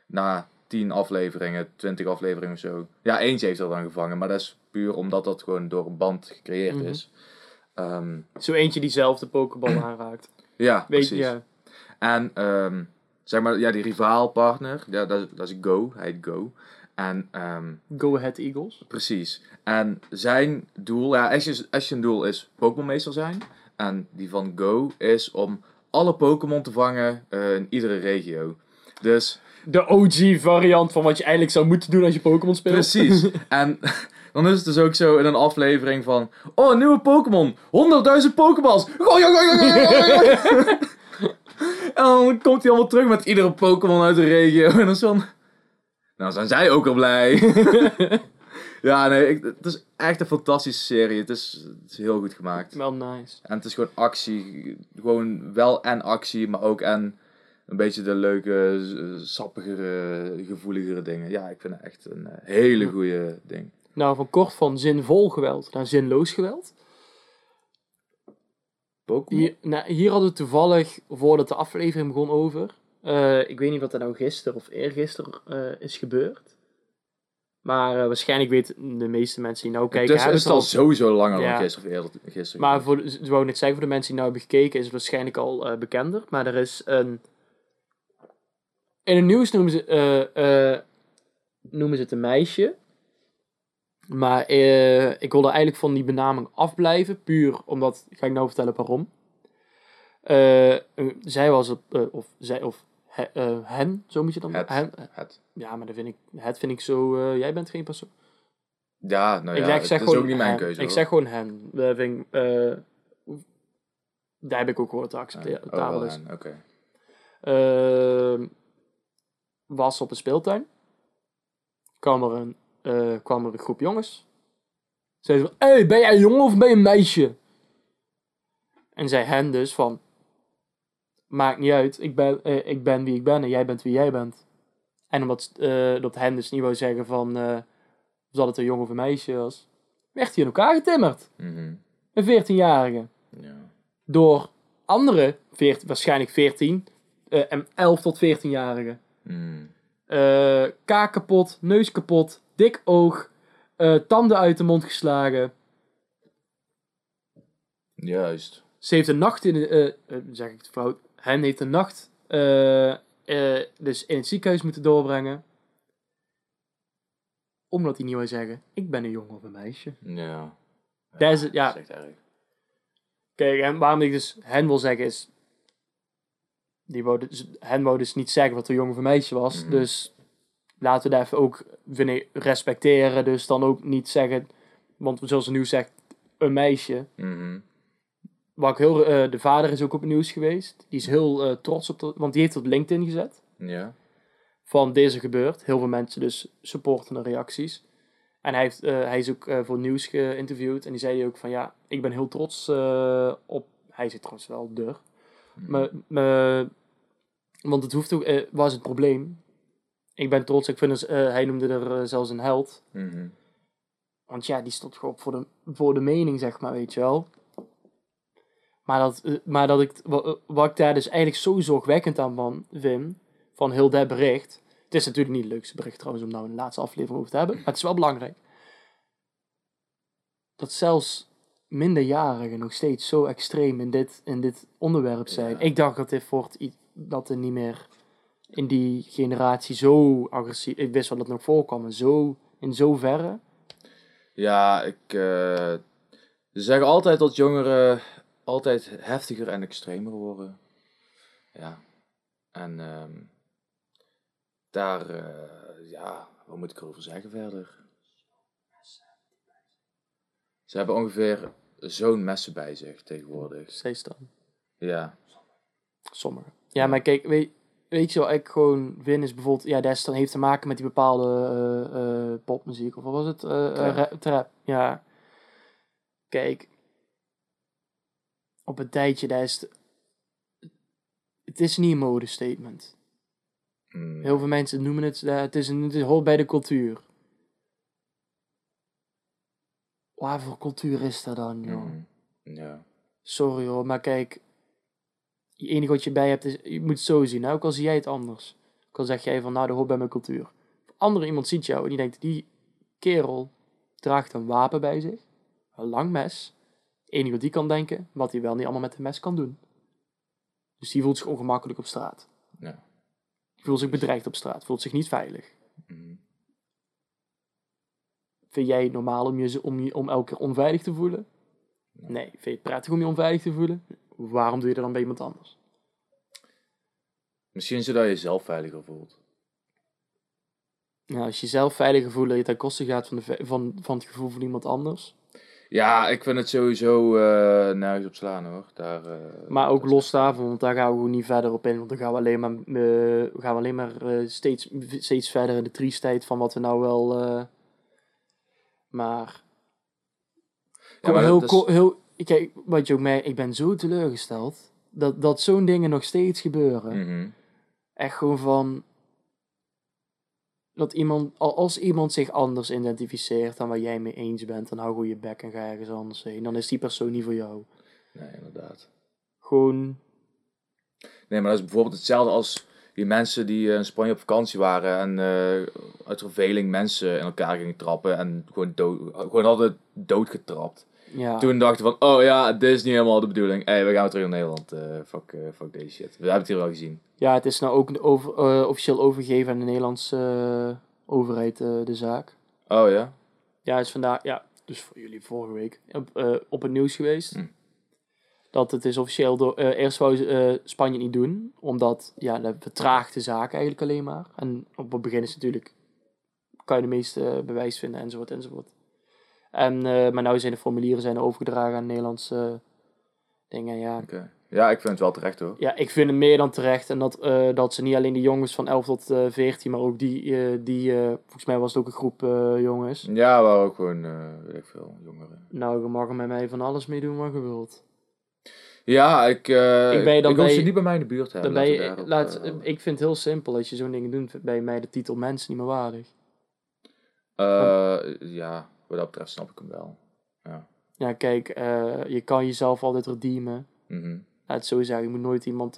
Na 10 afleveringen, 20 afleveringen of zo. Ja, eentje heeft er dan gevangen. Maar dat is puur omdat dat gewoon door een band gecreëerd Mhm. is. Ehm, Zo eentje die zelf de Pokéball *clears throat* aanraakt. ja, Weet precies. ja. En ehm, zeg maar, ja, die rivaalpartner, ja, dat, is- dat is Go. Hij heet Go. En ehm, Go Ahead Eagles. precies. En zijn doel, ja, Ash's, Ash's doel is Pokémonmeester zijn. En die van Go is om alle Pokémon te vangen eh, in iedere regio. Dus De OG variant van wat je eigenlijk zou moeten doen als je Pokémon speelt. Precies. *laughs* en *laughs* dan is het dus ook zo in een aflevering van... Oh, een nieuwe Pokémon. 100.000 Pokéballs. *laughs* en *laughs* dan komt hij allemaal terug met iedere Pokémon uit de regio. *laughs* En dan is van... Nou, zijn zij ook al blij. *laughs* ja, nee, ik, het is echt een fantastische serie. Het is, het is heel goed gemaakt. Wel nice. En het is gewoon actie. Gewoon wel en actie, maar ook en een beetje de leuke, sappigere, gevoeligere dingen. Ja, ik vind het echt een eh, hele goede ding. Nou, van kort van zinvol geweld naar zinloos geweld. Hier, nou, hier hadden we toevallig, voordat de aflevering begon, over. Eh, ik weet niet wat er nou gisteren of eergisteren eh is gebeurd. Maar eh, waarschijnlijk weten de meeste mensen die nou kijken... Dus het is het al sowieso langer Ja. dan gisteren of eerder. gisteren. Maar voor, ik wou net zeggen, voor de mensen die nou hebben gekeken, is het waarschijnlijk al bekender. Maar er is een... In het nieuws noemen ze, noemen ze het een meisje. Maar eh, ik wil er eigenlijk van die benaming afblijven. Puur omdat, ga ik nou vertellen waarom. Eh, eh, zij was, op, eh, of zij, of he- hen, zo moet je dan... Het. hen- Het. ja, maar dat vind ik, het vind ik zo... jij bent geen persoon. Ja, nou ja, ik, het zeg is gewoon ook niet mijn hen. keuze. Ik zeg gewoon hen. Dat vind ik, daar heb ik ook gewoon te Ja, accepteren. oh, is. hen, Oké. Ehm, was op een speeltuin. Kwam er een, eh, kwam er een groep jongens. Zeiden van, hey, ben jij een jongen of ben je een meisje? En zei hen dus van, maakt niet uit, ik ben, eh, ik ben wie ik ben en jij bent wie jij bent. En omdat eh, dat hen dus niet wou zeggen van, of dat het een jongen of een meisje was, werd hij in elkaar getimmerd. Mhm. Een 14-jarige Ja. door andere, 14, waarschijnlijk 14 eh, en 11 tot 14-jarigen. Mm. Eh, kaak kapot, neus kapot, dik oog, eh, tanden uit de mond geslagen. Juist. Ze heeft een nacht in eh, zeg ik het fout, hen heeft een nacht dus in het ziekenhuis moeten doorbrengen. Omdat hij niet wil zeggen, ik ben een jongen of een meisje. Ja. Dat is het, ja. Dat is echt erg. Kijk, en waarom ik dus hen wil zeggen is... Die wou dus, hen wou dus niet zeggen wat een jongen of een meisje was. Mhm. Dus laten we dat even ook vind ik, respecteren. Dus dan ook niet zeggen... Want zoals ze nu zegt, een meisje. Mhm. Wat ik heel, eh, de vader is ook op het nieuws geweest. Die is heel eh, trots op... De, want die heeft het op LinkedIn gezet. Ja. Van deze gebeurt. Heel veel mensen dus supporten de reacties. En hij, heeft, eh, hij is ook voor nieuws geïnterviewd. En die zei ook van ja, ik ben heel trots op... Hij zit trouwens wel deur. Me, me, want het hoeft ook, eh, was het probleem. Ik ben trots, ik vind het, eh, hij noemde er eh, zelfs een held. Mhm. Want ja, die stond gewoon voor de, voor de mening, zeg maar, weet je wel. Maar dat, eh, maar dat ik, wa- wat ik daar dus eigenlijk zo zorgwekkend aan van vind, van heel dat bericht. Het is natuurlijk niet het leukste bericht trouwens om nou een laatste aflevering over te hebben, maar het is wel belangrijk. Dat zelfs minderjarigen nog steeds zo extreem in dit, in dit onderwerp zijn. Ja. Ik dacht dat dit voor het, i- dat er niet meer in die generatie zo agressief... Ik wist wel dat het nog voorkwam, maar zo, in zoverre... Ja, ik. eh, ze zeggen altijd dat jongeren altijd heftiger en extremer worden. Ja. En ehm, daar, eh, ja, wat moet ik erover zeggen verder? Ze hebben ongeveer zo'n messen bij zich tegenwoordig. Steeds dan. Ja. Sommigen. Ja, maar kijk, weet, weet je wel, ik gewoon win is bijvoorbeeld, ja, dat heeft te maken met die bepaalde eh, eh, popmuziek, of wat was het? Eh, Trap. rap, trap, ja. Kijk, op een tijdje, daar is, het- is niet een modestatement. Mm, Heel veel mensen noemen het, het, is een, het hoort bij de cultuur. Wat voor cultuur is dat dan, joh? mm, Ja. Sorry hoor, maar kijk. Het enige wat je bij hebt is, je moet het zo zien. hè, Ook al zie jij het anders. Ook al zeg jij van, nou, dat hoort bij mijn cultuur. Andere iemand ziet jou en die denkt, die kerel draagt een wapen bij zich. Een lang mes. Het enige wat die kan denken, wat hij wel niet allemaal met een mes kan doen. Dus die voelt zich ongemakkelijk op straat. Ja. Die voelt zich bedreigd op straat. Voelt zich niet veilig. Mm. Vind jij het normaal om je, om je om elke keer onveilig te voelen? Nee. Vind je het prettig om je onveilig te voelen? Waarom doe je dat dan bij iemand anders? Misschien zodat je jezelf veiliger voelt. Nou, als je jezelf veiliger voelt dat je ten koste gaat van, de, van, van het gevoel van iemand anders. Ja, ik vind het sowieso eh, nergens op slaan hoor. Daar, eh, Maar ook los daarvan, want daar gaan we gewoon niet verder op in. Want dan gaan we alleen maar, eh, gaan we alleen maar steeds, steeds verder in de triestheid van wat we nou wel... maar... Ja, maar heel, is- heel, kijk, wat je ook merkt, ik ben zo teleurgesteld dat, dat zo'n dingen nog steeds gebeuren. Mhm. Echt gewoon van. Dat iemand, al- als iemand zich anders identificeert dan waar jij mee eens bent, dan hou gewoon je bek en ga ergens anders heen. Dan is die persoon niet voor jou. Nee, inderdaad. Gewoon. Nee, maar dat is bijvoorbeeld hetzelfde als die mensen die eh, in Spanje op vakantie waren en eh, uit verveling mensen in elkaar gingen trappen en gewoon, dood, gewoon hadden doodgetrapt. Ja, Toen dachten van, oh ja, dit is niet helemaal de bedoeling. Hé, we gaan weer terug naar Nederland. eh fuck, fuck deze shit. We hebben het hier wel gezien. ja het is nou ook over, officieel overgegeven aan de Nederlandse overheid, de zaak. Oh ja? Ja, is vandaag, ja, dus voor jullie vorige week op, op het nieuws geweest. Hm. Dat het is officieel door. eh, eerst wou eh, Spanje niet doen, omdat ja, dat vertraagt de zaak eigenlijk alleen maar. En op het begin is natuurlijk. kan je de meeste eh, bewijs vinden enzovoort enzovoort. En, eh, maar nu zijn de formulieren zijn overgedragen aan Nederlandse dingen. Ja. Ja, ik vind het wel terecht hoor. ja, ik vind het meer dan terecht. En dat, dat ze niet alleen die jongens van 11 tot eh 14, maar ook die. die volgens mij was het ook een groep jongens. Ja, waren ook gewoon, weet ik veel, jongeren. Nou, je mag er met mij van alles mee doen wat je wilt. Ja, ik, eh Ik ben je dan ik bij- ze niet bij mij in de buurt Dan hebben. ben je, laat, eh, ik vind het heel simpel. Als je zo'n dingen doet, bij mij de titel mens niet meer waardig. eh, ja, wat dat betreft snap ik hem wel. Ja. Ja, kijk, je kan jezelf altijd redeemen. Mhm. Laat het zo zeggen. Je moet nooit iemand,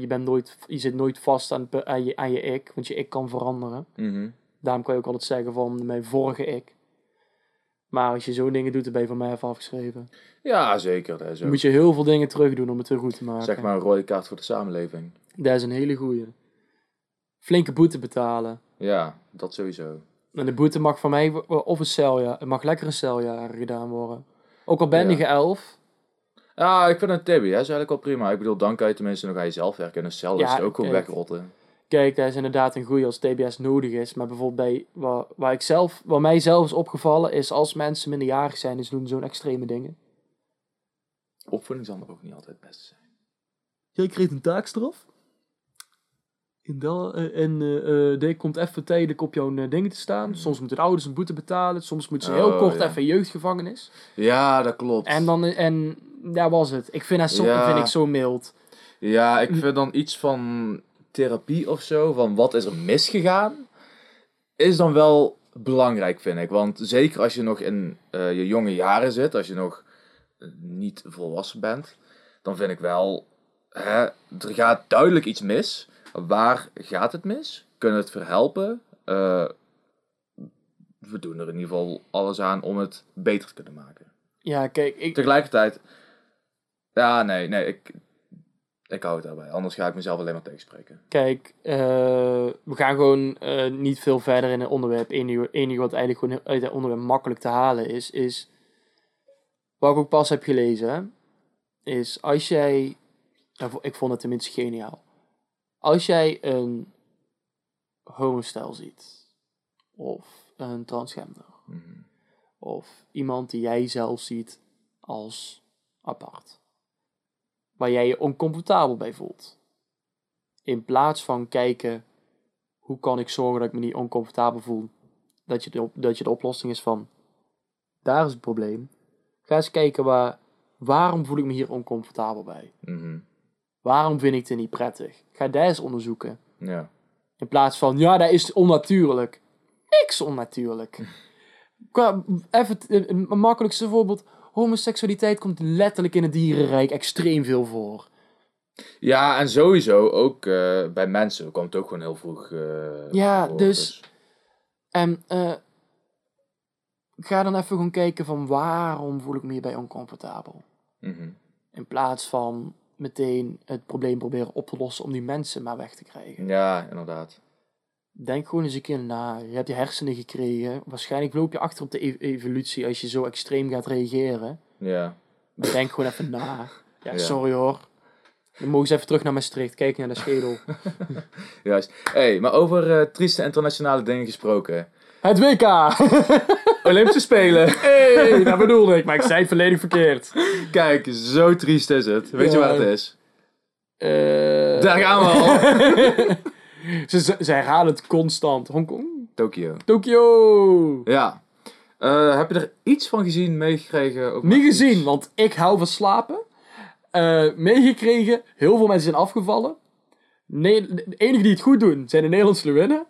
je bent nooit, je zit nooit vast aan, aan, je, aan je ik, want je ik kan veranderen. Mhm. Daarom kan je ook altijd zeggen van mijn vorige ik. Maar als je zo'n dingen doet, dan ben je van mij af afgeschreven. Ja, zeker. Dat is, Dan ook, moet je heel veel dingen terug doen om het weer goed te maken. zeg maar een rode kaart voor de samenleving. Dat is een hele goeie. Flinke boete betalen. Ja, dat sowieso. En de boete mag van mij of een celjaar. Het mag lekker een celjaar gedaan worden. Ook al ben Ja. je elf. Ja, ik vind het Tibby, hè, is eigenlijk wel prima. Ik bedoel, dan kan je tenminste nog aan jezelf werken. En een cel is Ja, ook gewoon wegrotten. Kijk, dat is inderdaad een goeie als TBS nodig is. Maar bijvoorbeeld bij, waar, waar ik zelf, wat mij zelf is opgevallen, is als mensen minderjarig zijn, is doen zo'n extreme dingen. Opvoeding zal er ook niet altijd het beste zijn. Jij kreeg een taakstraf. En, dan, eh, en eh, eh, die komt even tijdelijk op jouw eh, dingen te staan. Soms moeten de ouders een boete betalen. Soms moeten ze heel Oh, kort ja. even jeugdgevangenis. Ja, dat klopt. En dan, en daar was het. Ik vind dat zo, Ja. vind ik zo mild. Ja, ik vind dan iets van therapie of zo, van wat is er misgegaan, is dan wel belangrijk, vind ik. Want zeker als je nog in eh, je jonge jaren zit, als je nog eh, niet volwassen bent, dan vind ik wel, hè, er gaat duidelijk iets mis. Waar gaat het mis? Kunnen we het verhelpen? Eh, we doen er in ieder geval alles aan om het beter te kunnen maken. Ja, kijk, ik, Tegelijkertijd, ja, nee, nee, ik, ik hou het daarbij. Anders ga ik mezelf alleen maar tegenspreken. Kijk, eh, we gaan gewoon eh, niet veel verder in het onderwerp. Het enige, enige wat eigenlijk gewoon uit het onderwerp makkelijk te halen is, is wat ik ook pas heb gelezen, is als jij, nou, ik vond het tenminste geniaal, als jij een homostel ziet, of een transgender, Mhm. of iemand die jij zelf ziet als apart. Waar jij je oncomfortabel bij voelt. In plaats van kijken, hoe kan ik zorgen dat ik me niet oncomfortabel voel? Dat je de, dat je de oplossing is van, daar is het probleem. Ga eens kijken, waar, waarom voel ik me hier oncomfortabel bij? Mhm. Waarom vind ik dit niet prettig? Ga dat eens onderzoeken. Ja. In plaats van, ja, dat is onnatuurlijk. Niks onnatuurlijk. *laughs* Even het- makkelijkste voorbeeld. Homoseksualiteit komt letterlijk in het dierenrijk extreem veel voor. Ja, en sowieso ook eh, bij mensen komt het ook gewoon heel vroeg eh, Ja, voor, dus- En eh, ga dan even gewoon kijken van waarom voel ik me hierbij oncomfortabel. Mhm. In plaats van meteen het probleem proberen op te lossen om die mensen maar weg te krijgen. Ja, inderdaad. Denk gewoon eens een keer na. Je hebt je hersenen gekregen. Waarschijnlijk loop je achter op de e- evolutie als je zo extreem gaat reageren. Ja. Maar denk gewoon even na. Ja, Ja. sorry hoor. Dan mogen ze even terug naar Maastricht. Kijk naar de schedel. *laughs* Juist. hey, maar over eh, trieste internationale dingen gesproken. Het WK! *laughs* Olympische Spelen. hey, dat bedoelde ik. Maar ik zei het volledig verkeerd. Kijk, zo triest is het. Weet je waar het is? Eh, Daar gaan we al. *laughs* ze, ze, ze herhalen het constant. Hongkong? Tokio. Tokio! Ja. Eh, heb je er iets van gezien, meegekregen? Niet iets? gezien, want ik hou van slapen. Eh, meegekregen, heel veel mensen zijn afgevallen. Nee, de enige die het goed doen, zijn de Nederlandse Leeuwinnen.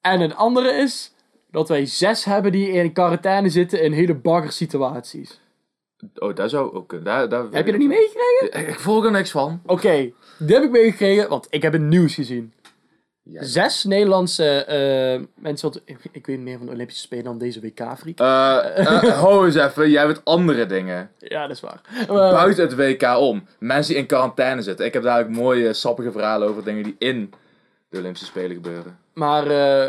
En een andere is dat wij zes hebben die in quarantaine zitten in hele bagger situaties. Oh, daar zou ook kunnen. Daar, daar Heb je er niet meegekregen? Ik, ik volg er niks van. Oké, die heb ik meegekregen, want ik heb het nieuws gezien. Ja. Zes Nederlandse eh, mensen, want ik, ik weet meer van de Olympische Spelen dan deze WK-freak. Eh, eh, ho eens even, jij weet andere dingen. Ja, dat is waar. Buiten het WK om. Mensen die in quarantaine zitten. Ik heb dadelijk mooie, sappige verhalen over dingen die in de Olympische Spelen gebeuren. Maar eh,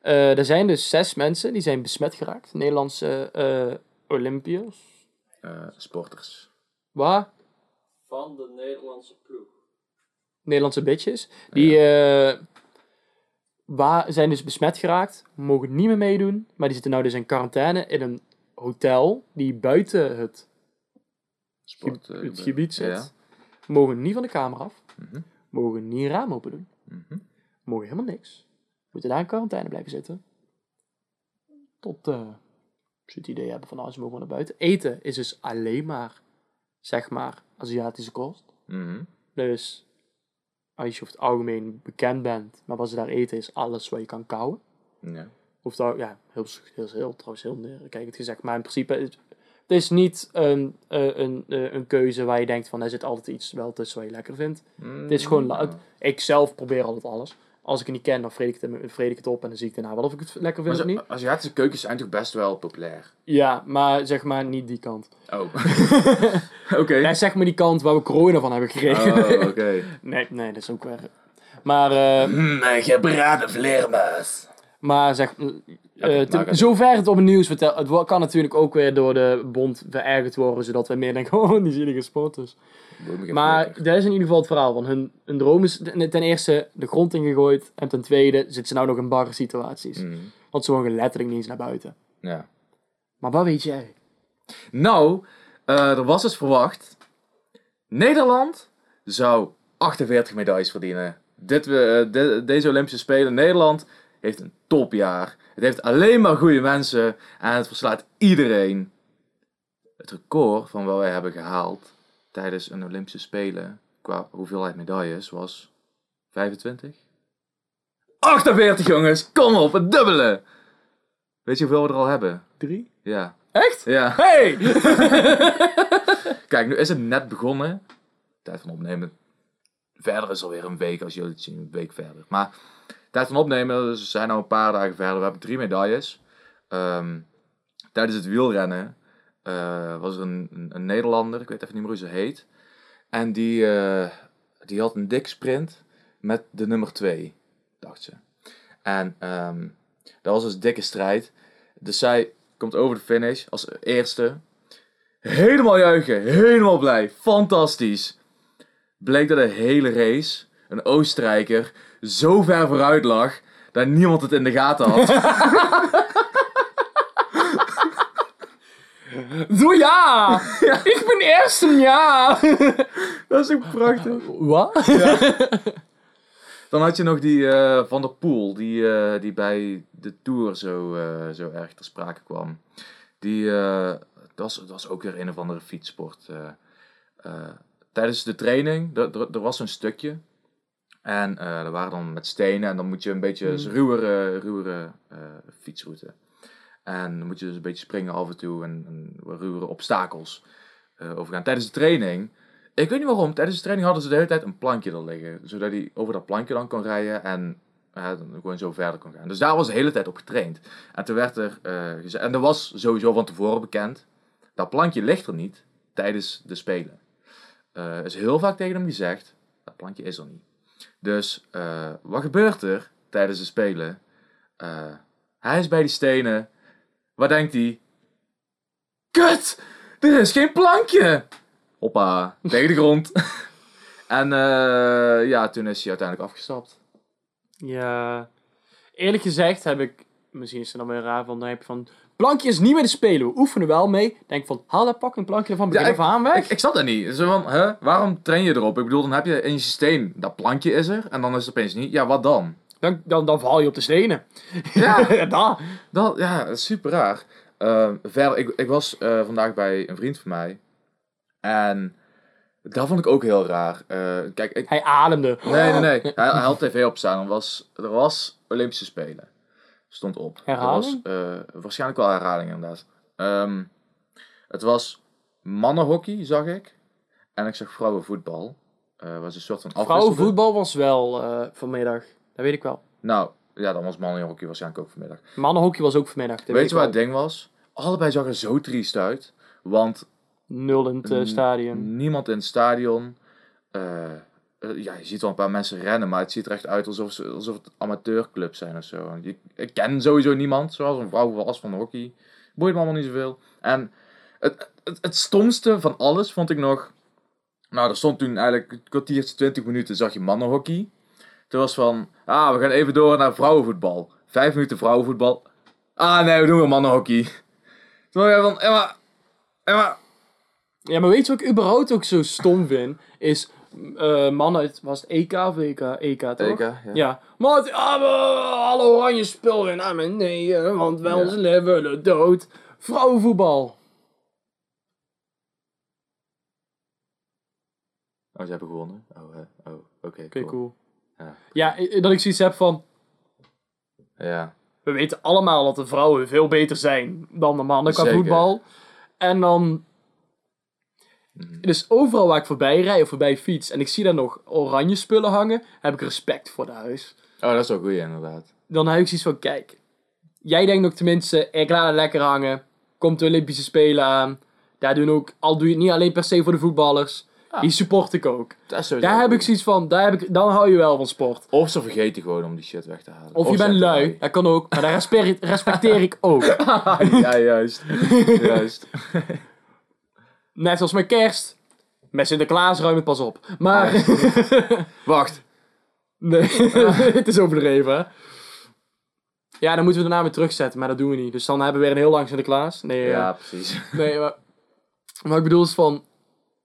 eh, er zijn dus zes mensen die zijn besmet geraakt. Nederlandse eh Olympiërs. Eh, sporters. Waar? van de Nederlandse ploeg. Nederlandse bitches. Die eh, waar, zijn dus besmet geraakt. Mogen niet meer meedoen. Maar die zitten nou dus in quarantaine in een hotel die buiten het, Sport, eh, het gebied zit. Ja. Mogen niet van de kamer af. Mhm. Mogen niet een raam open doen. Mhm. Mogen helemaal niks. Moeten daar in quarantaine blijven zitten. Tot eh, ze het idee hebben van nou, ze mogen naar buiten. Eten is dus alleen maar, zeg maar, Aziatische kost. Mhm. Dus als je over het algemeen bekend bent, maar wat ze daar eten is alles wat je kan kauwen. Ja. Of dat, ja, heel, heel, heel, trouwens heel neerkijkend gezegd. Maar in principe, het, het is niet een, eh, een, eh, een keuze waar je denkt van, er zit altijd iets wel tussen wat je lekker vindt. Het is gewoon, la- het- ik zelf probeer altijd alles. Als ik het niet ken, dan vreet ik het, vreet ik het op en dan zie ik daarna wel of ik het lekker vind of niet. Aziatische keukens zijn toch best wel populair? Ja, maar zeg maar niet die kant. Oh. *laughs* Oké. Ja, zeg maar die kant waar we corona van hebben gekregen. Oh, oké. *laughs* Nee, nee, dat is ook weer... Maar, eh, Mm, gebraden vleermuis. maar zeg... eh, te- zover het op het nieuws vertelt, het kan natuurlijk ook weer door de bond verergerd worden, zodat wij meer denken, *laughs* oh, die zielige sporters. Maar dat is in ieder geval het verhaal. Want hun, hun droom is ten eerste de grond ingegooid. En ten tweede zitten ze nou nog in barre situaties. Mhm. Want ze mogen letterlijk niet eens naar buiten. Ja. Maar wat weet jij? Nou, eh, er was dus verwacht. Nederland zou 48 medailles verdienen. Dit, we- eh, de- deze Olympische Spelen. Nederland heeft een topjaar. Het heeft alleen maar goede mensen. En het verslaat iedereen. Het record van wat wij hebben gehaald tijdens een Olympische Spelen. Qua hoeveelheid medailles was 25. 48 jongens, kom op, het dubbele. Weet je hoeveel we er al hebben? Drie? Ja. Echt? Ja. Hey! *laughs* Kijk, nu is het net begonnen. Tijd van opnemen. Verder is alweer een week, als jullie het zien, een week verder. Maar tijd van opnemen, dus we zijn al een paar dagen verder. We hebben drie medailles. Ehm, tijdens het wielrennen eh, was er een, een, Nederlander, ik weet even niet meer hoe ze heet. En die, eh, die had een dik sprint met de nummer 2, dacht ze. En ehm, dat was dus dikke strijd. Dus zij komt over de finish als eerste. Helemaal juichen, helemaal blij, fantastisch. Bleek dat de hele race een Oostenrijker zo ver vooruit lag dat niemand het in de gaten had. *laughs* Doe ja! Ik ben eerste, ja! *laughs* dat is ook prachtig. Wat? *laughs* Dan had je nog die eh, Van der Poel, die, eh, die bij de Tour zo, eh, zo erg ter sprake kwam. Die, dat, was, dat was ook weer een of andere fietssport. tijdens de training, er was een stukje. En eh er waren dan met stenen en dan moet je een beetje een ruwere, ruwere eh, fietsroute. En dan moet je dus een beetje springen af en toe en, en ruwere obstakels eh, overgaan. Tijdens de training, ik weet niet waarom, tijdens de training hadden ze de hele tijd een plankje er liggen. Zodat hij over dat plankje dan kon rijden en dan gewoon zo verder kon gaan. Dus daar was de hele tijd op getraind. En toen werd er gezegd, en dat was sowieso van tevoren bekend, dat plankje ligt er niet tijdens de spelen. Is heel vaak tegen hem gezegd, dat plankje is er niet. Dus eh, wat gebeurt er tijdens de spelen? Eh, hij is bij die stenen. Wat denkt hij? Kut! Er is geen plankje! Hoppa, tegen de grond. *laughs* en eh, ja, toen is hij uiteindelijk afgestapt. Ja. Eerlijk gezegd heb ik, misschien is het dan weer raar, van, dan heb je van, plankje is niet meer te spelen, we oefenen wel mee. Denk van, haal dat pak een plankje van begin Ja, af aan weg. Ik, ik snap dat niet. Zo van, hè, waarom train je erop? Ik bedoel, dan heb je in je systeem, dat plankje is er, en dan is het opeens niet. Ja, wat dan? Dan, dan, dan val je op de stenen. Ja, *laughs* Ja, daar. dat, ja dat is super raar. Eh, verder, ik, ik was eh, vandaag bij een vriend van mij. En dat vond ik ook heel raar. Eh, kijk, ik, Hij ademde. nee, nee, nee. Hij, hij had tv opstaan. Er was, er was Olympische Spelen. Stond op. Herhaling? Er was, eh, waarschijnlijk wel herhaling inderdaad. Ehm, het was mannenhockey, zag ik. En ik zag vrouwenvoetbal. Eh was een soort van Vrouwenvoetbal was wel eh, vanmiddag. Dat weet ik wel. Nou, ja, dan was mannenhockey waarschijnlijk ook vanmiddag. Mannenhockey was ook vanmiddag. Dat weet, Weet je wat het ding was? Allebei zag er zo triest uit. Want Nul in het stadion. niemand in het stadion. Eh, ja, je ziet wel een paar mensen rennen, maar het ziet er echt uit alsof, alsof het amateurclubs zijn of zo. Je, ik ken sowieso niemand, zoals een vrouw als van hockey. Boeit me allemaal niet zoveel. En het, het, het stomste van alles vond ik nog. Nou, er stond toen eigenlijk een kwartiertje, 20 minuten, zag je mannenhockey. Toen was van, ah, we gaan even door naar vrouwenvoetbal. Vijf minuten vrouwenvoetbal. Ah, nee, we doen weer mannenhockey. Toen was ik van, ja maar, Ja, maar weet je wat ik überhaupt ook zo stom vind? Is eh, mannen, het was het EK of EK? EK toch? EK, ja. Ja. Maar het, ah, we, alle oranje spelen. Ah, maar nee, want wij ons leven dood. Vrouwenvoetbal. Oh, ze hebben gewonnen? Oh, oh oké. Oké, cool. Ja. Ja, dat ik zoiets heb van... Ja. We weten allemaal dat de vrouwen veel beter zijn dan de mannen qua voetbal. En dan... Mhm. Dus overal waar ik voorbij rijd of voorbij fiets en ik zie daar nog oranje spullen hangen, heb ik respect voor de huis. Oh, dat is wel goed, inderdaad. Dan heb ik zoiets van, kijk, jij denkt nog tenminste, ik laat het lekker hangen. Komt de Olympische Spelen aan. Daar doen ook, al doe je het niet alleen per se voor de voetballers, Ja. die support ik ook. Dat Daar heb ik zoiets van, daar heb ik, dan hou je wel van sport. Of ze vergeten gewoon om die shit weg te halen. Of je bent lui, dat kan ook, maar daar respecteer, *laughs* respecteer ik ook. ja, juist. *laughs* juist. *laughs* Net zoals met kerst. Met Sinterklaas ruim het pas op. Maar, *laughs* Wacht. nee, *laughs* het is overdreven. hè. Ja, dan moeten we daarna weer terugzetten, maar dat doen we niet. Dus dan hebben we weer een heel lang Sinterklaas. Nee, Ja, ja. precies. *laughs* nee maar, maar ik bedoel is van,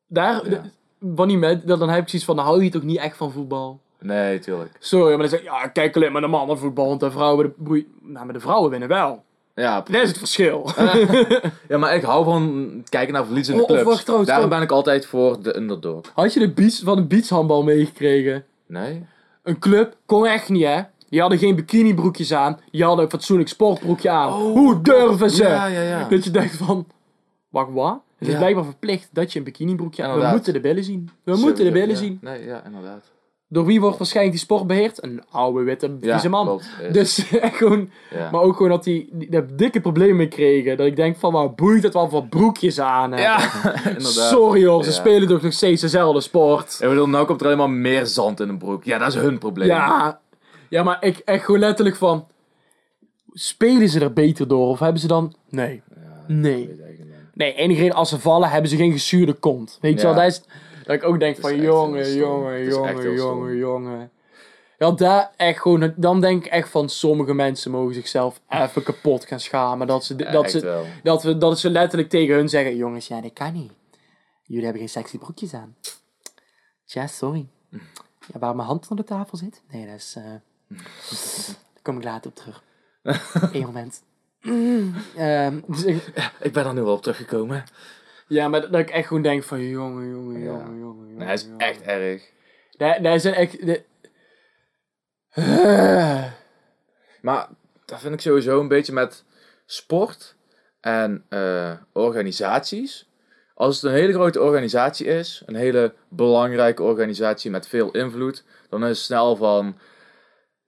daar, Ja. die met, dan dan heb ik zoiets van, dan hou je toch niet echt van voetbal? Nee, tuurlijk. Sorry, maar dan zeg je, ja, kijk alleen maar naar mannenvoetbal, want de vrouwen, de broei... Nou, maar de vrouwen winnen wel. Ja, Dat is het verschil. *laughs* ja, maar ik hou van kijken naar verliezende Oh, of clubs. wacht, trouwens, Daarom ben ik altijd voor de underdog. Had je de beach, van de beachhandbal meegekregen? Nee? Een club kon echt niet, hè? Die hadden geen bikinibroekjes aan. Die hadden een fatsoenlijk sportbroekje aan. Oh, Hoe durven ze? Ja, ja, ja. Dat je denkt van... Wacht, wat? Het is Ja. blijkbaar verplicht dat je een bikinibroekje aan... We Inderdaad. moeten de billen zien. We moeten de Sowieso, billen ja. zien. Nee, ja, inderdaad. Door wie wordt waarschijnlijk die sport beheerd? Een oude witte Ja, vieze man. klopt. Dus *laughs* echt gewoon... ja. Maar ook gewoon dat die, die daar dikke problemen mee kregen. Dat ik denk van, wat boeit het wel voor broekjes aan ja. *laughs* *laughs* Sorry hoor, ze spelen toch nog steeds dezelfde sport. Ik bedoel, nou komt er alleen maar meer zand in een broek. Ja, dat is hun probleem. Ja, ja, maar ik echt gewoon letterlijk van... Spelen ze er beter door? Of hebben ze dan... Nee. Nee. Nee, enige reden als ze vallen, hebben ze geen gezuurde kont. Weet je wel, dat is... Dat ik ook denk van, jongen, jongen, jongen, jongen, jongen. Ja, daar echt gewoon... Dan denk ik echt van, sommige mensen mogen zichzelf even kapot gaan schamen. Dat ze, dat ze, dat, we, dat ze letterlijk tegen hun zeggen... Jongens, ja, dat kan niet. Jullie hebben geen sexy broekjes aan. Tja, sorry. Ja, waar mijn hand onder de tafel zit? Nee, dat is... eh, Daar kom ik later op terug. *laughs* Eén moment. Mm, ehm, dus ik- Ik ben er nu wel op teruggekomen. Ja, maar dat dat ik echt gewoon denk van, jongen, jongen, jongen, jongen, jongen. Nee, hij is jongen. echt erg. Daar, daar zijn echt... de- *sighs* Maar dat vind ik sowieso een beetje met sport en eh, organisaties. Als het een hele grote organisatie is, een hele belangrijke organisatie met veel invloed, dan is het snel van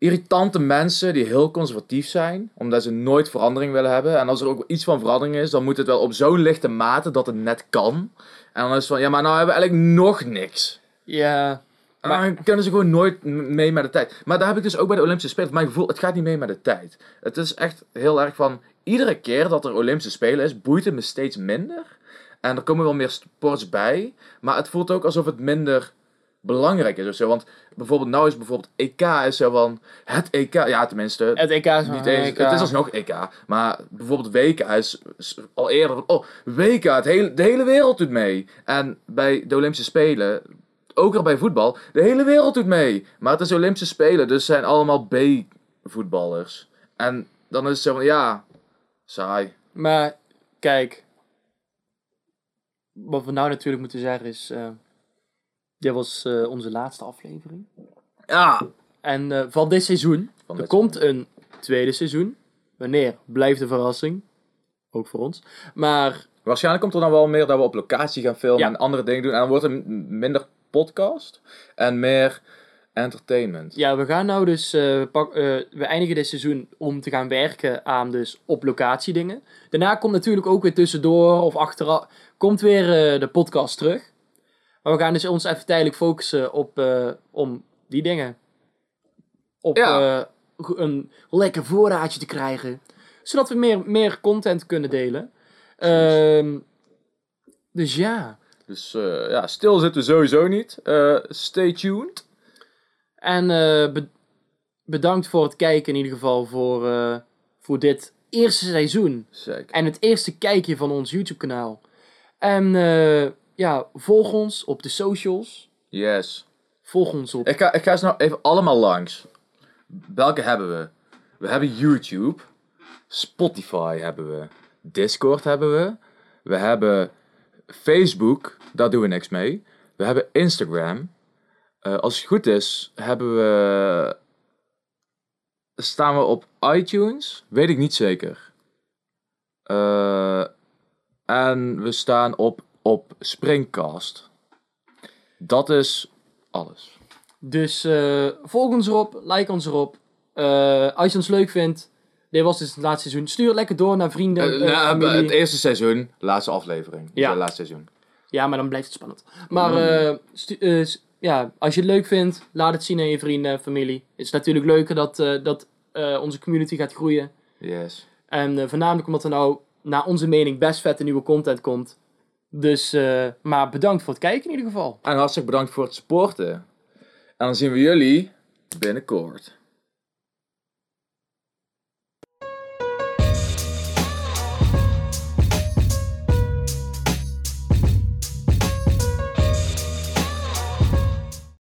irritante mensen die heel conservatief zijn, omdat ze nooit verandering willen hebben. En als er ook iets van verandering is, dan moet het wel op zo'n lichte mate dat het net kan. En dan is het van, ja, maar nou hebben we eigenlijk nog niks. Ja, Maar dan kunnen ze gewoon nooit mee met de tijd. Maar daar heb ik dus ook bij de Olympische Spelen. Mijn gevoel, het gaat niet mee met de tijd. Het is echt heel erg van, iedere keer dat er Olympische Spelen is, boeit het me steeds minder. En er komen wel meer sports bij. Maar het voelt ook alsof het minder belangrijk is of zo. Want bijvoorbeeld, nou is bijvoorbeeld EK is zo van, het EK, ja tenminste, het EK is niet een eens, EK. het is alsnog EK. Maar bijvoorbeeld WK is, is al eerder oh, WK, het hele, de hele wereld doet mee. En bij de Olympische Spelen, ook al bij voetbal, de hele wereld doet mee. Maar het is Olympische Spelen, dus zijn allemaal B-voetballers. En dan is het zo van, ja, saai. Maar kijk, wat we nou natuurlijk moeten zeggen is, eh, dit was eh, onze laatste aflevering. Ja. En eh, van dit seizoen, Van er dit komt een tweede seizoen. Wanneer? Blijft een verrassing. Ook voor ons. Maar Waarschijnlijk komt er dan wel meer dat we op locatie gaan filmen Ja. en andere dingen doen. En dan wordt het minder podcast en meer entertainment. ja, we gaan nou dus, eh, pak, we eindigen dit seizoen om te gaan werken aan dus op locatie dingen. Daarna komt natuurlijk ook weer tussendoor of achteraf, komt weer de podcast terug. Maar we gaan dus ons even tijdelijk focussen op, eh, om die dingen. Op Ja. eh, een lekker voorraadje te krijgen. Zodat we meer, meer content kunnen delen. Ehm, dus ja. Dus eh, ja, stil zitten we sowieso niet. Stay tuned. En be- bedankt voor het kijken in ieder geval voor, voor dit eerste seizoen. Zeker. En het eerste kijkje van ons YouTube kanaal. En eh, ja, volg ons op de socials. Yes. Volg ons op... Ik ga, ik ga ze nou even allemaal langs. Welke hebben we? We hebben YouTube. Spotify hebben we. Discord hebben we. We hebben Facebook. Daar doen we niks mee. We hebben Instagram. Eh, als het goed is, hebben we... Staan we op iTunes? Weet ik niet zeker. Eh, en we staan op, op Springcast. Dat is alles. Dus eh, volg ons erop, like ons erop. Eh, als je ons leuk vindt, dit was dus het laatste seizoen. Stuur lekker door naar vrienden. Nou, familie. het eerste seizoen, laatste aflevering. Dus Ja. laatste seizoen. Ja, maar dan blijft het spannend. Maar stu- ja, als je het leuk vindt, laat het zien aan je vrienden en familie. Het is natuurlijk leuker dat, dat onze community gaat groeien. Yes. En voornamelijk omdat er nou, naar onze mening, best vette nieuwe content komt. Dus, eh, maar bedankt voor het kijken in ieder geval. En hartstikke bedankt voor het supporten. En dan zien we jullie binnenkort.